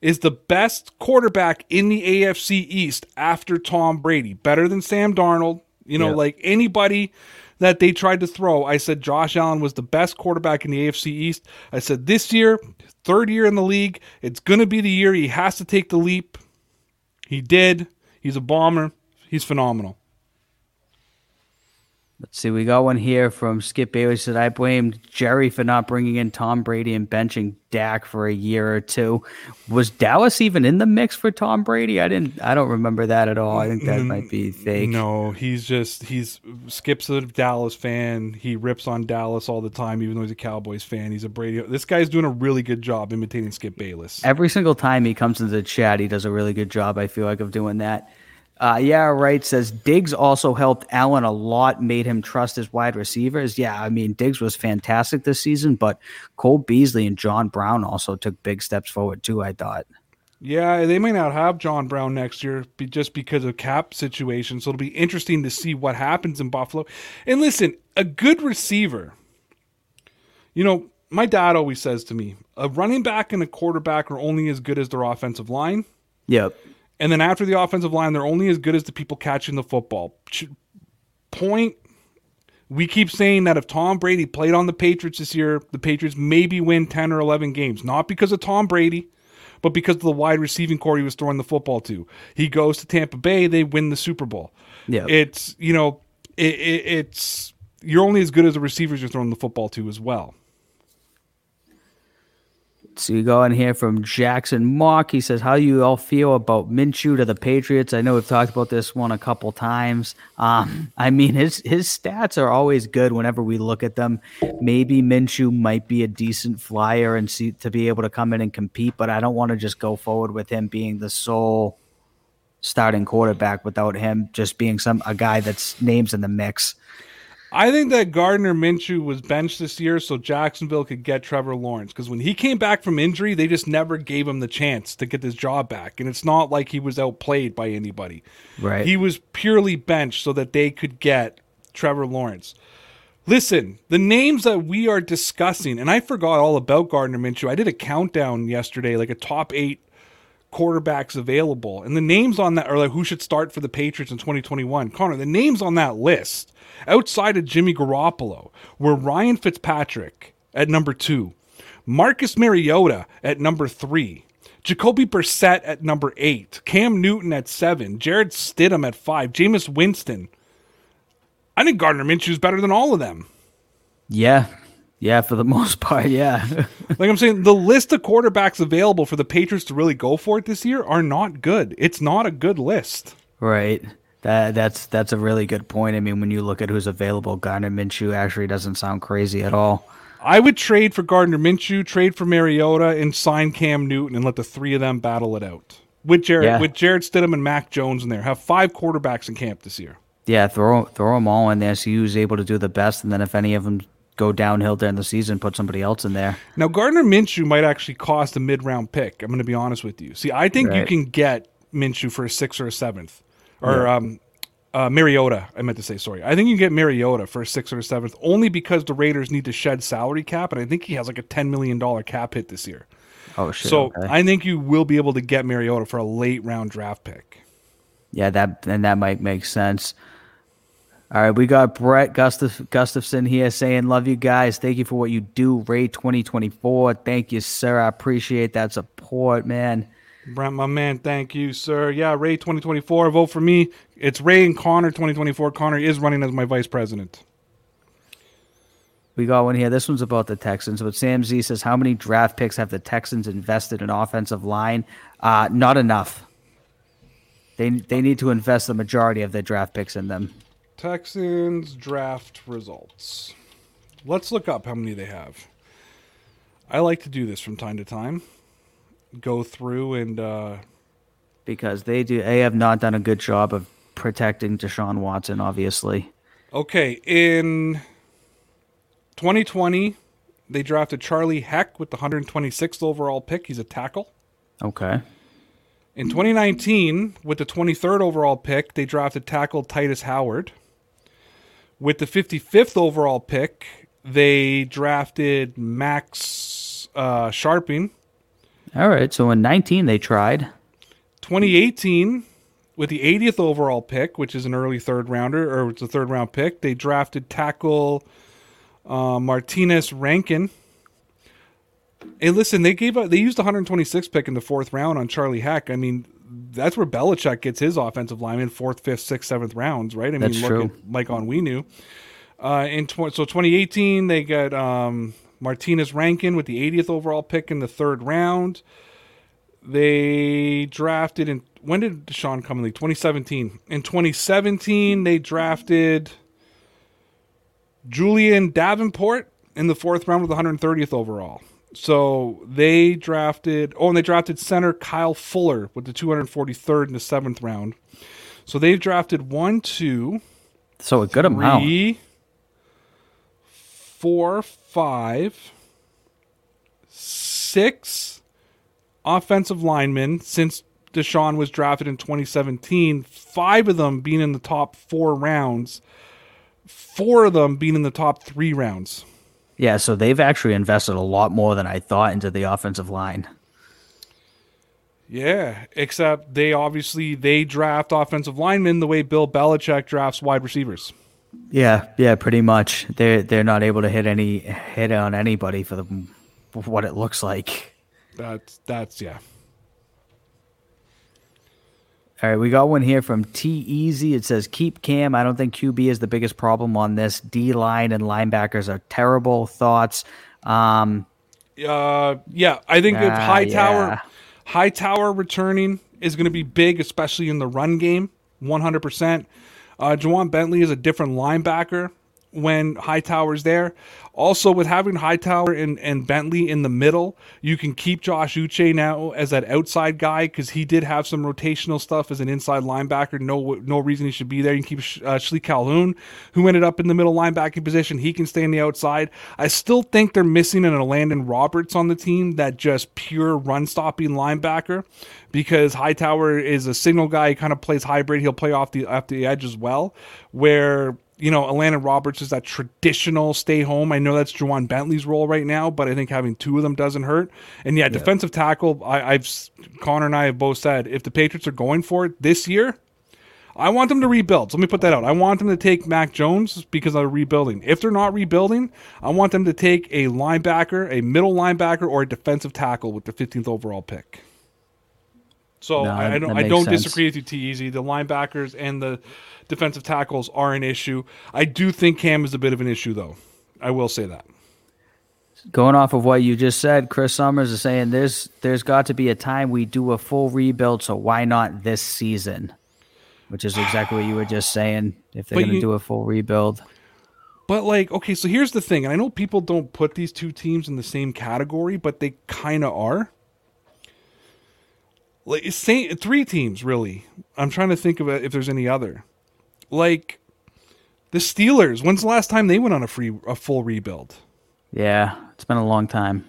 is the best quarterback in the AFC East after Tom Brady. Better than Sam Darnold. You know, Yeah. like anybody that they tried to throw, I said Josh Allen was the best quarterback in the AFC East. I said this year, third year in the league, it's going to be the year he has to take the leap. He did. He's a bomber. He's phenomenal. Let's see, we got one here from Skip Bailey. Said I blamed Jerry for not bringing in Tom Brady and benching Dak for a year or two. Was Dallas even in the mix for Tom Brady? I didn't. I don't remember that at all. I think that might be mm, fake. No, he's just he's Skip's a Dallas fan. He rips on Dallas all the time, even though he's a Cowboys fan. He's a Brady. This guy's doing a really good job imitating Skip Bayless. Every single time he comes into the chat, he does a really good job. I feel like of doing that. Uh, yeah, right. Says Diggs also helped Allen a lot, made him trust his wide receivers. Yeah, I mean Diggs was fantastic this season, but Cole Beasley and John Brown also took big steps forward too. I thought. Yeah, they may not have John Brown next year just because of cap situation. So it'll be interesting to see what happens in Buffalo. And listen, a good receiver. You know, my dad always says to me, a running back and a quarterback are only as good as their offensive line. Yep. And then after the offensive line, they're only as good as the people catching the football. Point. We keep saying that if Tom Brady played on the Patriots this year, the Patriots maybe win 10 or 11 games. Not because of Tom Brady, but because of the wide receiving core he was throwing the football to. He goes to Tampa Bay, they win the Super Bowl. Yeah. It's, you know, it, it, it's, you're only as good as the receivers you're throwing the football to as well. So you go in here from Jackson Mock. He says, "How do you all feel about Minshew to the Patriots?" I know we've talked about this one a couple times. Um, I mean, his his stats are always good whenever we look at them. Maybe Minshew might be a decent flyer and see to be able to come in and compete, but I don't want to just go forward with him being the sole starting quarterback without him just being some a guy that's names in the mix. I think that Gardner Minshew was benched this year so Jacksonville could get Trevor Lawrence because when he came back from injury, they just never gave him the chance to get his job back. And it's not like he was outplayed by anybody. Right. He was purely benched so that they could get Trevor Lawrence. Listen, the names that we are discussing, and I forgot all about Gardner Minshew. I did a countdown yesterday, like a top eight quarterbacks available. And the names on that are like who should start for the Patriots in 2021. Connor, the names on that list outside of Jimmy Garoppolo were Ryan Fitzpatrick at number two, Marcus Mariota at number three, Jacoby Brissett at number eight, Cam Newton at seven, Jarrett Stidham at five, Jameis Winston. I think Gardner Minshew is better than all of them. Yeah. Yeah, for the most part, yeah. Like I'm saying, the list of quarterbacks available for the Patriots to really go for it this year are not good. It's not a good list. Right. That that's that's a really good point. I mean, when you look at who's available, Gardner Minshew actually doesn't sound crazy at all. I would trade for Gardner Minshew, trade for Mariota, and sign Cam Newton and let the three of them battle it out. With Jarrett Yeah. with Jarrett Stidham and Mac Jones in there. Have five quarterbacks in camp this year. Yeah, throw throw them all in there. See who's able to do the best, and then if any of them go downhill during the season, put somebody else in there. Now Gardner Minshew might actually cost a mid round pick. I'm gonna be honest with you. See, I think you can get Minshew for a sixth or a seventh. Or um uh, Mariota, I meant to say, sorry. I think you can get Mariota for a sixth or a seventh only because the Raiders need to shed salary cap, and I think he has like a $10 million cap hit this year. Oh shit. So okay. I think you will be able to get Mariota for a late round draft pick. yeah, that and that might make sense. All right, we got Brett Gustaf, Gustafson here saying, "Love you guys. Thank you for what you do, Ray 2024. Thank you, sir. I appreciate that support, man." Brent, my man, thank you, sir. Yeah, Ray 2024, vote for me. It's Ray and Connor 2024. Connor is running as my vice president. We got one here. This one's about the Texans. But Sam Z says, "How many draft picks have the Texans invested in offensive line? Uh, not enough. They they need to invest the majority of their draft picks in them." Texans draft results. Let's look up how many they have. I like to do this from time to time. Go through and uh, because they do they have not done a good job of protecting Deshaun Watson. Obviously, okay in 2020 they drafted Charlie Heck with the 126th overall pick. He's a tackle. okay, In 2019, with the 23rd overall pick, they drafted tackle Tytus Howard. With the 55th overall pick, they drafted Max uh, Scharping. All right. So in nineteen they tried. 2018, with the 80th overall pick, which is an early third rounder, or it's a third round pick, they drafted tackle uh, Martinas Rankin. Hey, listen, they gave up, they used the 126th pick in the fourth round on Charlie Heck. I mean, that's where Belichick gets his offensive lineman, fourth, fifth, sixth, seventh rounds, right? I That's mean, look true. at Mike Onwenu. Uh, in tw- so 2018, they got um, Martinas Rankin with the 80th overall pick in the third round. They drafted in when did Deshaun come in the 2017. In 2017, they drafted Julie'n Davenport in the fourth round with the 130th overall. So they drafted. Oh, and they drafted center Kyle Fuller with the 243rd in the seventh round. So they've drafted one, two, So a good amount. Four, five, six offensive linemen since Deshaun was drafted in 2017. Five of them being in the top four rounds. Four of them being in the top three rounds. Yeah, so they've actually invested a lot more than I thought into the offensive line. Yeah, except they obviously they draft offensive linemen the way Bill Belichick drafts wide receivers. Yeah, yeah, pretty much. They're they're not able to hit any hit on anybody for the for what it looks like. That's that's yeah. All right, we got one here from T Easy. It says keep Cam. I don't think QB is the biggest problem on this. D line and linebackers are terrible. Thoughts. Um, Uh, yeah, I think if Ah, Hightower, yeah. Hightower returning is going to be big, especially in the run game. One hundred percent. Uh, Bentley is a different linebacker when Hightower's there. Also, with having Hightower and, and Bentley in the middle, you can keep Josh Uche now as that outside guy because he did have some rotational stuff as an inside linebacker. No, no reason he should be there. You can keep uh, Shilique Calhoun, who ended up in the middle linebacking position. He can stay on the outside. I still think they're missing an Elandon Roberts on the team, that just pure run stopping linebacker, because Hightower is a signal guy. He kind of plays hybrid. He'll play off the off the edge as well, where you know, Elandon Roberts is that traditional stay home. I know that's Ja'Whaun Bentley's role right now, but I think having two of them doesn't hurt. And yeah, defensive tackle. I, I've Connor and I have both said if the Patriots are going for it this year, I want them to rebuild. So let me put that out. I want them to take Mac Jones because they're rebuilding. If they're not rebuilding, I want them to take a linebacker, a middle linebacker, or a defensive tackle with the 15th overall pick. So No, I, I don't. I don't sense. disagree with you, T. Easy. The linebackers and the defensive tackles are an issue. I do think Cam is a bit of an issue, though. I will say that. going off of what you just said, Chris Summers is saying there's there's got to be a time we do a full rebuild. So why not this season? Which is exactly what you were just saying. If they're going to do a full rebuild, But like, okay, so here's the thing, and I know people don't put these two teams in the same category, but they kind of are. Like, same, three teams really. I'm trying to think of it, if there's any other. Like the Steelers. When's the last time they went on a free, a full rebuild? yeah, it's been a long time.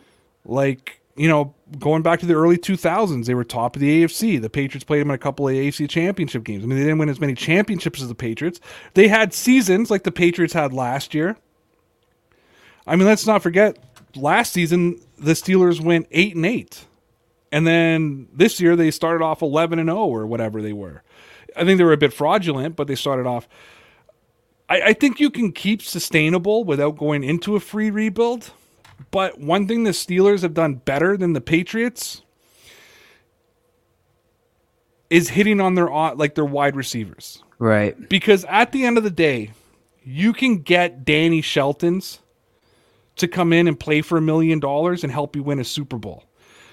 Like you know, going back to the early 2000s, they were top of the AFC. The Patriots played them in a couple of AFC championship games. I mean, they didn't win as many championships as the Patriots. They had seasons like the Patriots had last year. I mean, let's not forget last season the Steelers went 8 and 8. And then this year they started off 11 and 0 or whatever they were. I think they were a bit fraudulent, but they started off I, I think you can keep sustainable without going into a free rebuild. But one thing the Steelers have done better than the Patriots is hitting on their uh, like their wide receivers. Right. Because at the end of the day, you can get Danny Shelton's to come in and play for a million dollars and help you win a Super Bowl.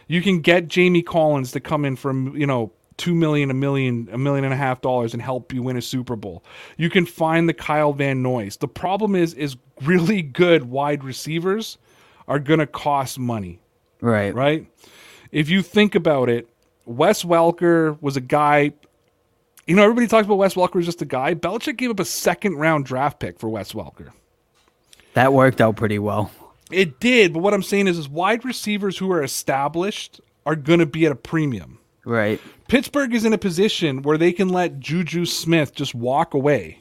You can get Jamie Collins to come in for you know two million, a million, a million and a half dollars and help you win a Super Bowl. You can find the Kyle Van Noy's. The problem is, is really good wide receivers are going to cost money Right. right? if you think about it, Wes Welker was a guy. You know, everybody talks about Wes Welker as just a guy. Belichick gave up a second round draft pick for Wes Welker. That worked out pretty well. It did, but what I'm saying is, is wide receivers who are established are going to be at a premium. Right. Pittsburgh is in a position where they can let Juju Smith just walk away.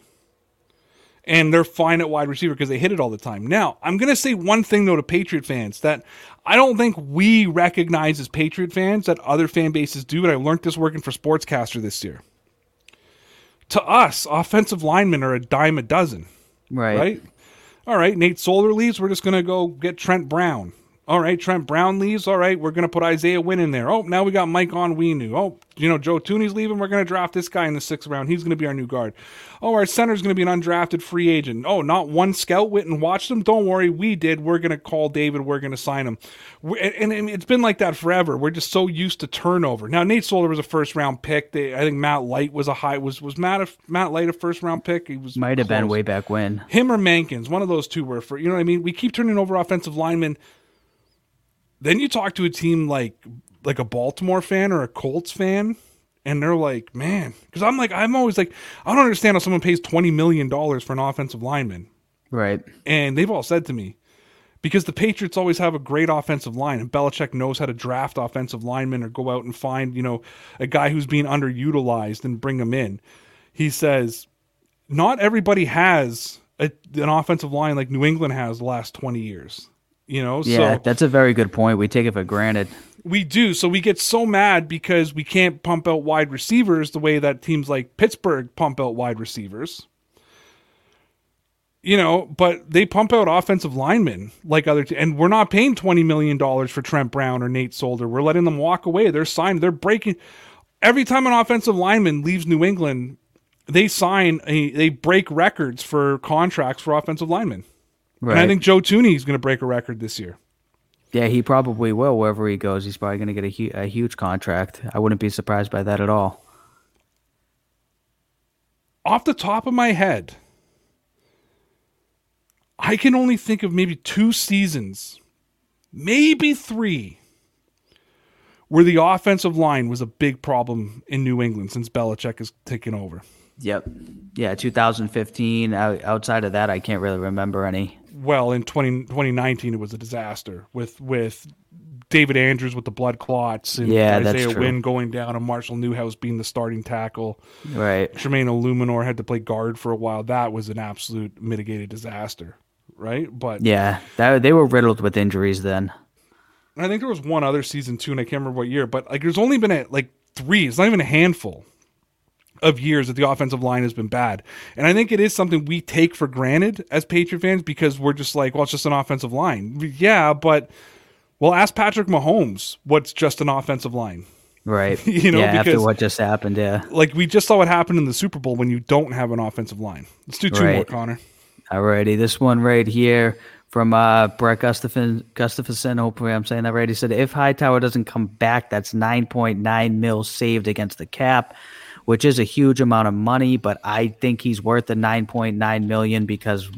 And they're fine at wide receiver because they hit it all the time. Now, I'm going to say one thing, though, to Patriot fans that I don't think we recognize as Patriot fans that other fan bases do. And I learned this working for Sportscaster this year. To us, offensive linemen are a dime a dozen. Right. Right? All right, Nate Solder leaves. We're just going to go get Trent Brown. All right, Trent Brown leaves. All right, we're going to put Isaiah Wynn in there. Oh, now we got Mike on Onwenu. Oh, you know, Joe Thuney's leaving. We're going to draft this guy in the sixth round. He's going to be our new guard. Oh, our center's going to be an undrafted free agent. Oh, not one scout went and watched him. Don't worry, we did. We're going to call David. We're going to sign him. And, and, it's been like that forever. We're just so used to turnover. Now, Nate Solder was a first round pick. They, I think Matt Light was a high. Was was Matt a, Matt Light a first round pick? He was might have been way back when. Him or Mankins, one of those two were for. You know what I mean? We keep turning over offensive linemen then you talk to a team like like a Baltimore fan or a Colts fan, and they're like, man, because I'm like, I'm always like, I don't understand how someone pays twenty million dollars for an offensive lineman, right? And they've all said to me, because the Patriots always have a great offensive line, and Belichick knows how to draft offensive linemen or go out and find, you know, a guy who's being underutilized and bring him in. He says, not everybody has a, an offensive line like New England has the last twenty years. You know, yeah, so that's a very good point. We take it for granted. We do. So we get so mad because we can't pump out wide receivers the way that teams like Pittsburgh pump out wide receivers. You know, but they pump out offensive linemen like other, and we're not paying twenty million dollars for Trent Brown or Nate Solder. We're letting them walk away. They're signed. They're breaking. Every time an offensive lineman leaves New England, they sign a they break records for contracts for offensive linemen. Right. And I think Joe Thuney is going to break a record this year. Yeah, he probably will wherever he goes. He's probably going to get a, hu- a huge contract. I wouldn't be surprised by that at all. Off the top of my head, I can only think of maybe two seasons, maybe three, where the offensive line was a big problem in New England since Belichick has taken over. Yep. Yeah, 2015. Outside of that, I can't really remember any. Well, in 20, 2019, it was a disaster with with David Andrews with the blood clots and yeah, Isaiah Wynn going down and Marshall Newhouse being the starting tackle. Right. Jermaine Eluemunor had to play guard for a while. That was an absolute mitigated disaster. Right. But yeah, that, they were riddled with injuries then. I think there was one other season too, and I can't remember what year, but like there's only been a, like three. It's not even a handful of years that the offensive line has been bad. And I think it is something we take for granted as Patriot fans because we're just like, well, it's just an offensive line. Yeah, but well, ask Patrick Mahomes what's just an offensive line. Right. you know, yeah, because after what just happened, yeah. Like we just saw what happened in the Super Bowl when you don't have an offensive line. Let's do two right. more, Connor. Alrighty. This one right here from uh, Brett Gustafson, Gustafson. Hopefully, I'm saying that right. He said, "If Hightower doesn't come back, that's 9.9 mil saved against the cap which is a huge amount of money, but I think he's worth the 9.9 million because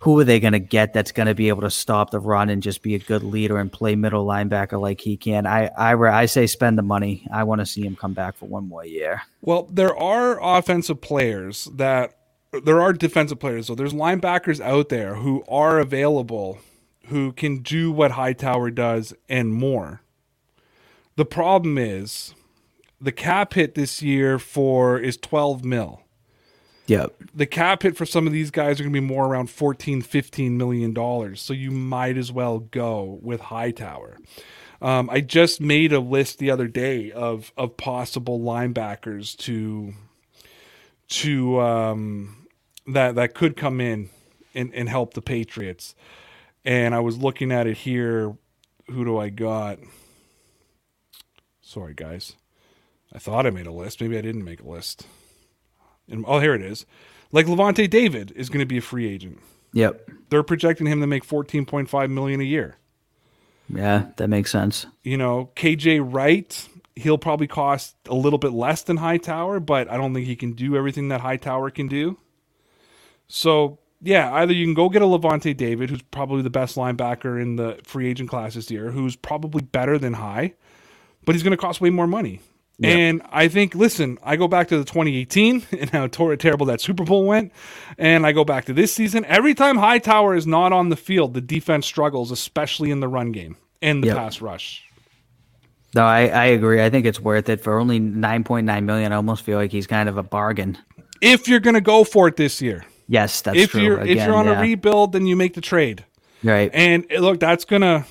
who are they going to get that's going to be able to stop the run and just be a good leader and play middle linebacker like he can? I I, I say spend the money. I want to see him come back for one more year. Well, there are offensive players that there are defensive players. So there's linebackers out there who are available who can do what Hightower does and more. The problem is the cap hit this year for is 12 mil. Yep. The cap hit for some of these guys are going to be more around 14, 15 million dollars. So you might as well go with Hightower. Um, I just made a list the other day of of possible linebackers to to um, that that could come in and, and help the Patriots. And I was looking at it here. Who do I got? Sorry, guys. I thought I made a list. Maybe I didn't make a list. And, oh, here it is. Like Lavonte David is going to be a free agent. Yep. They're projecting him to make 14.5 million a year. Yeah, that makes sense. You know, KJ Wright, he'll probably cost a little bit less than Hightower, but I don't think he can do everything that Hightower can do. So yeah, either you can go get a Lavonte David, who's probably the best linebacker in the free agent class this year, who's probably better than High, but he's going to cost way more money. And I think, listen, I go back to the 2018 and how terrible that Super Bowl went, and I go back to this season. Every time Hightower is not on the field, the defense struggles, especially in the run game and the Yep. pass rush. No, I, I agree. I think it's worth it for only nine point nine million. I almost feel like he's kind of a bargain. If you're going to go for it this year, Yes, that's if true. you're if you're on yeah. a rebuild, then you make the trade. right, And eh, look, that's gonna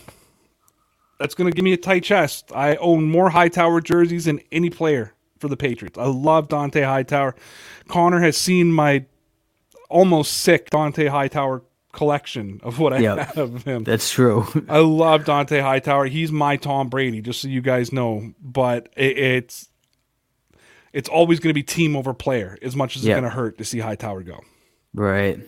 that's gonna give me a tight chest. I own more Hightower jerseys than any player for the Patriots. I love Dont'a Hightower. Connor has seen my almost sick Dont'a Hightower collection of what I have of him. that's true. I love Dont'a Hightower. He's my Tom Brady, just so you guys know. But it, it's it's always going to be team over player, as much as Yeah. it's going to hurt to see Hightower go. Right.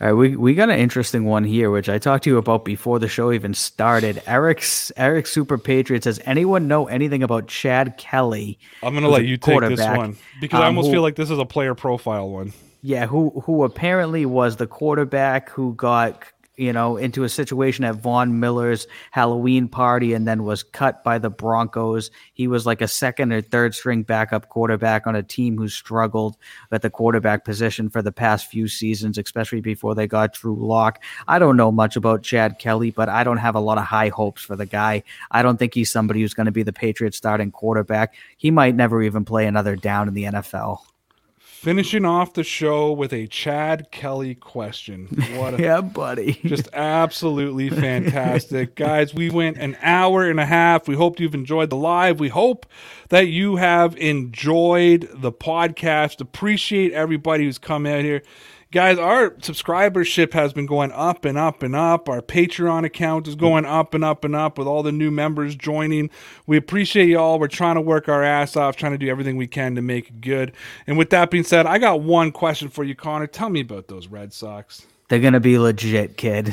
All right, we we got an interesting one here, which I talked to you about before the show even started. Eric's Eric Super Patriot says, anyone know anything about Chad Kelly? I'm going to let you take this one because I um, almost who- feel like this is a player profile one. Yeah, who who apparently was the quarterback who got you know into a situation at Von Miller's Halloween party and then was cut by the Broncos. He was like a second or third string backup quarterback on a team who struggled at the quarterback position for the past few seasons, especially before they got Drew Lock. I don't know much about Chad Kelly, but I don't have a lot of high hopes for the guy. I don't think he's somebody who's going to be the Patriots starting quarterback. He might never even play another down in the NFL. Finishing off the show with a Chad Kelly question. What a Yeah, buddy. just absolutely fantastic. Guys, we went an hour and a half. We hope you've enjoyed the live. We hope that you have enjoyed the podcast. Appreciate everybody who's come out here. Guys, our subscribership has been going up and up and up. Our Patreon account is going up and up and up with all the new members joining. We appreciate y'all. We're trying to work our ass off, trying to do everything we can to make it good. And with that being said, I got one question for you, Connor. Tell me about those Red Sox. They're gonna be legit, kid.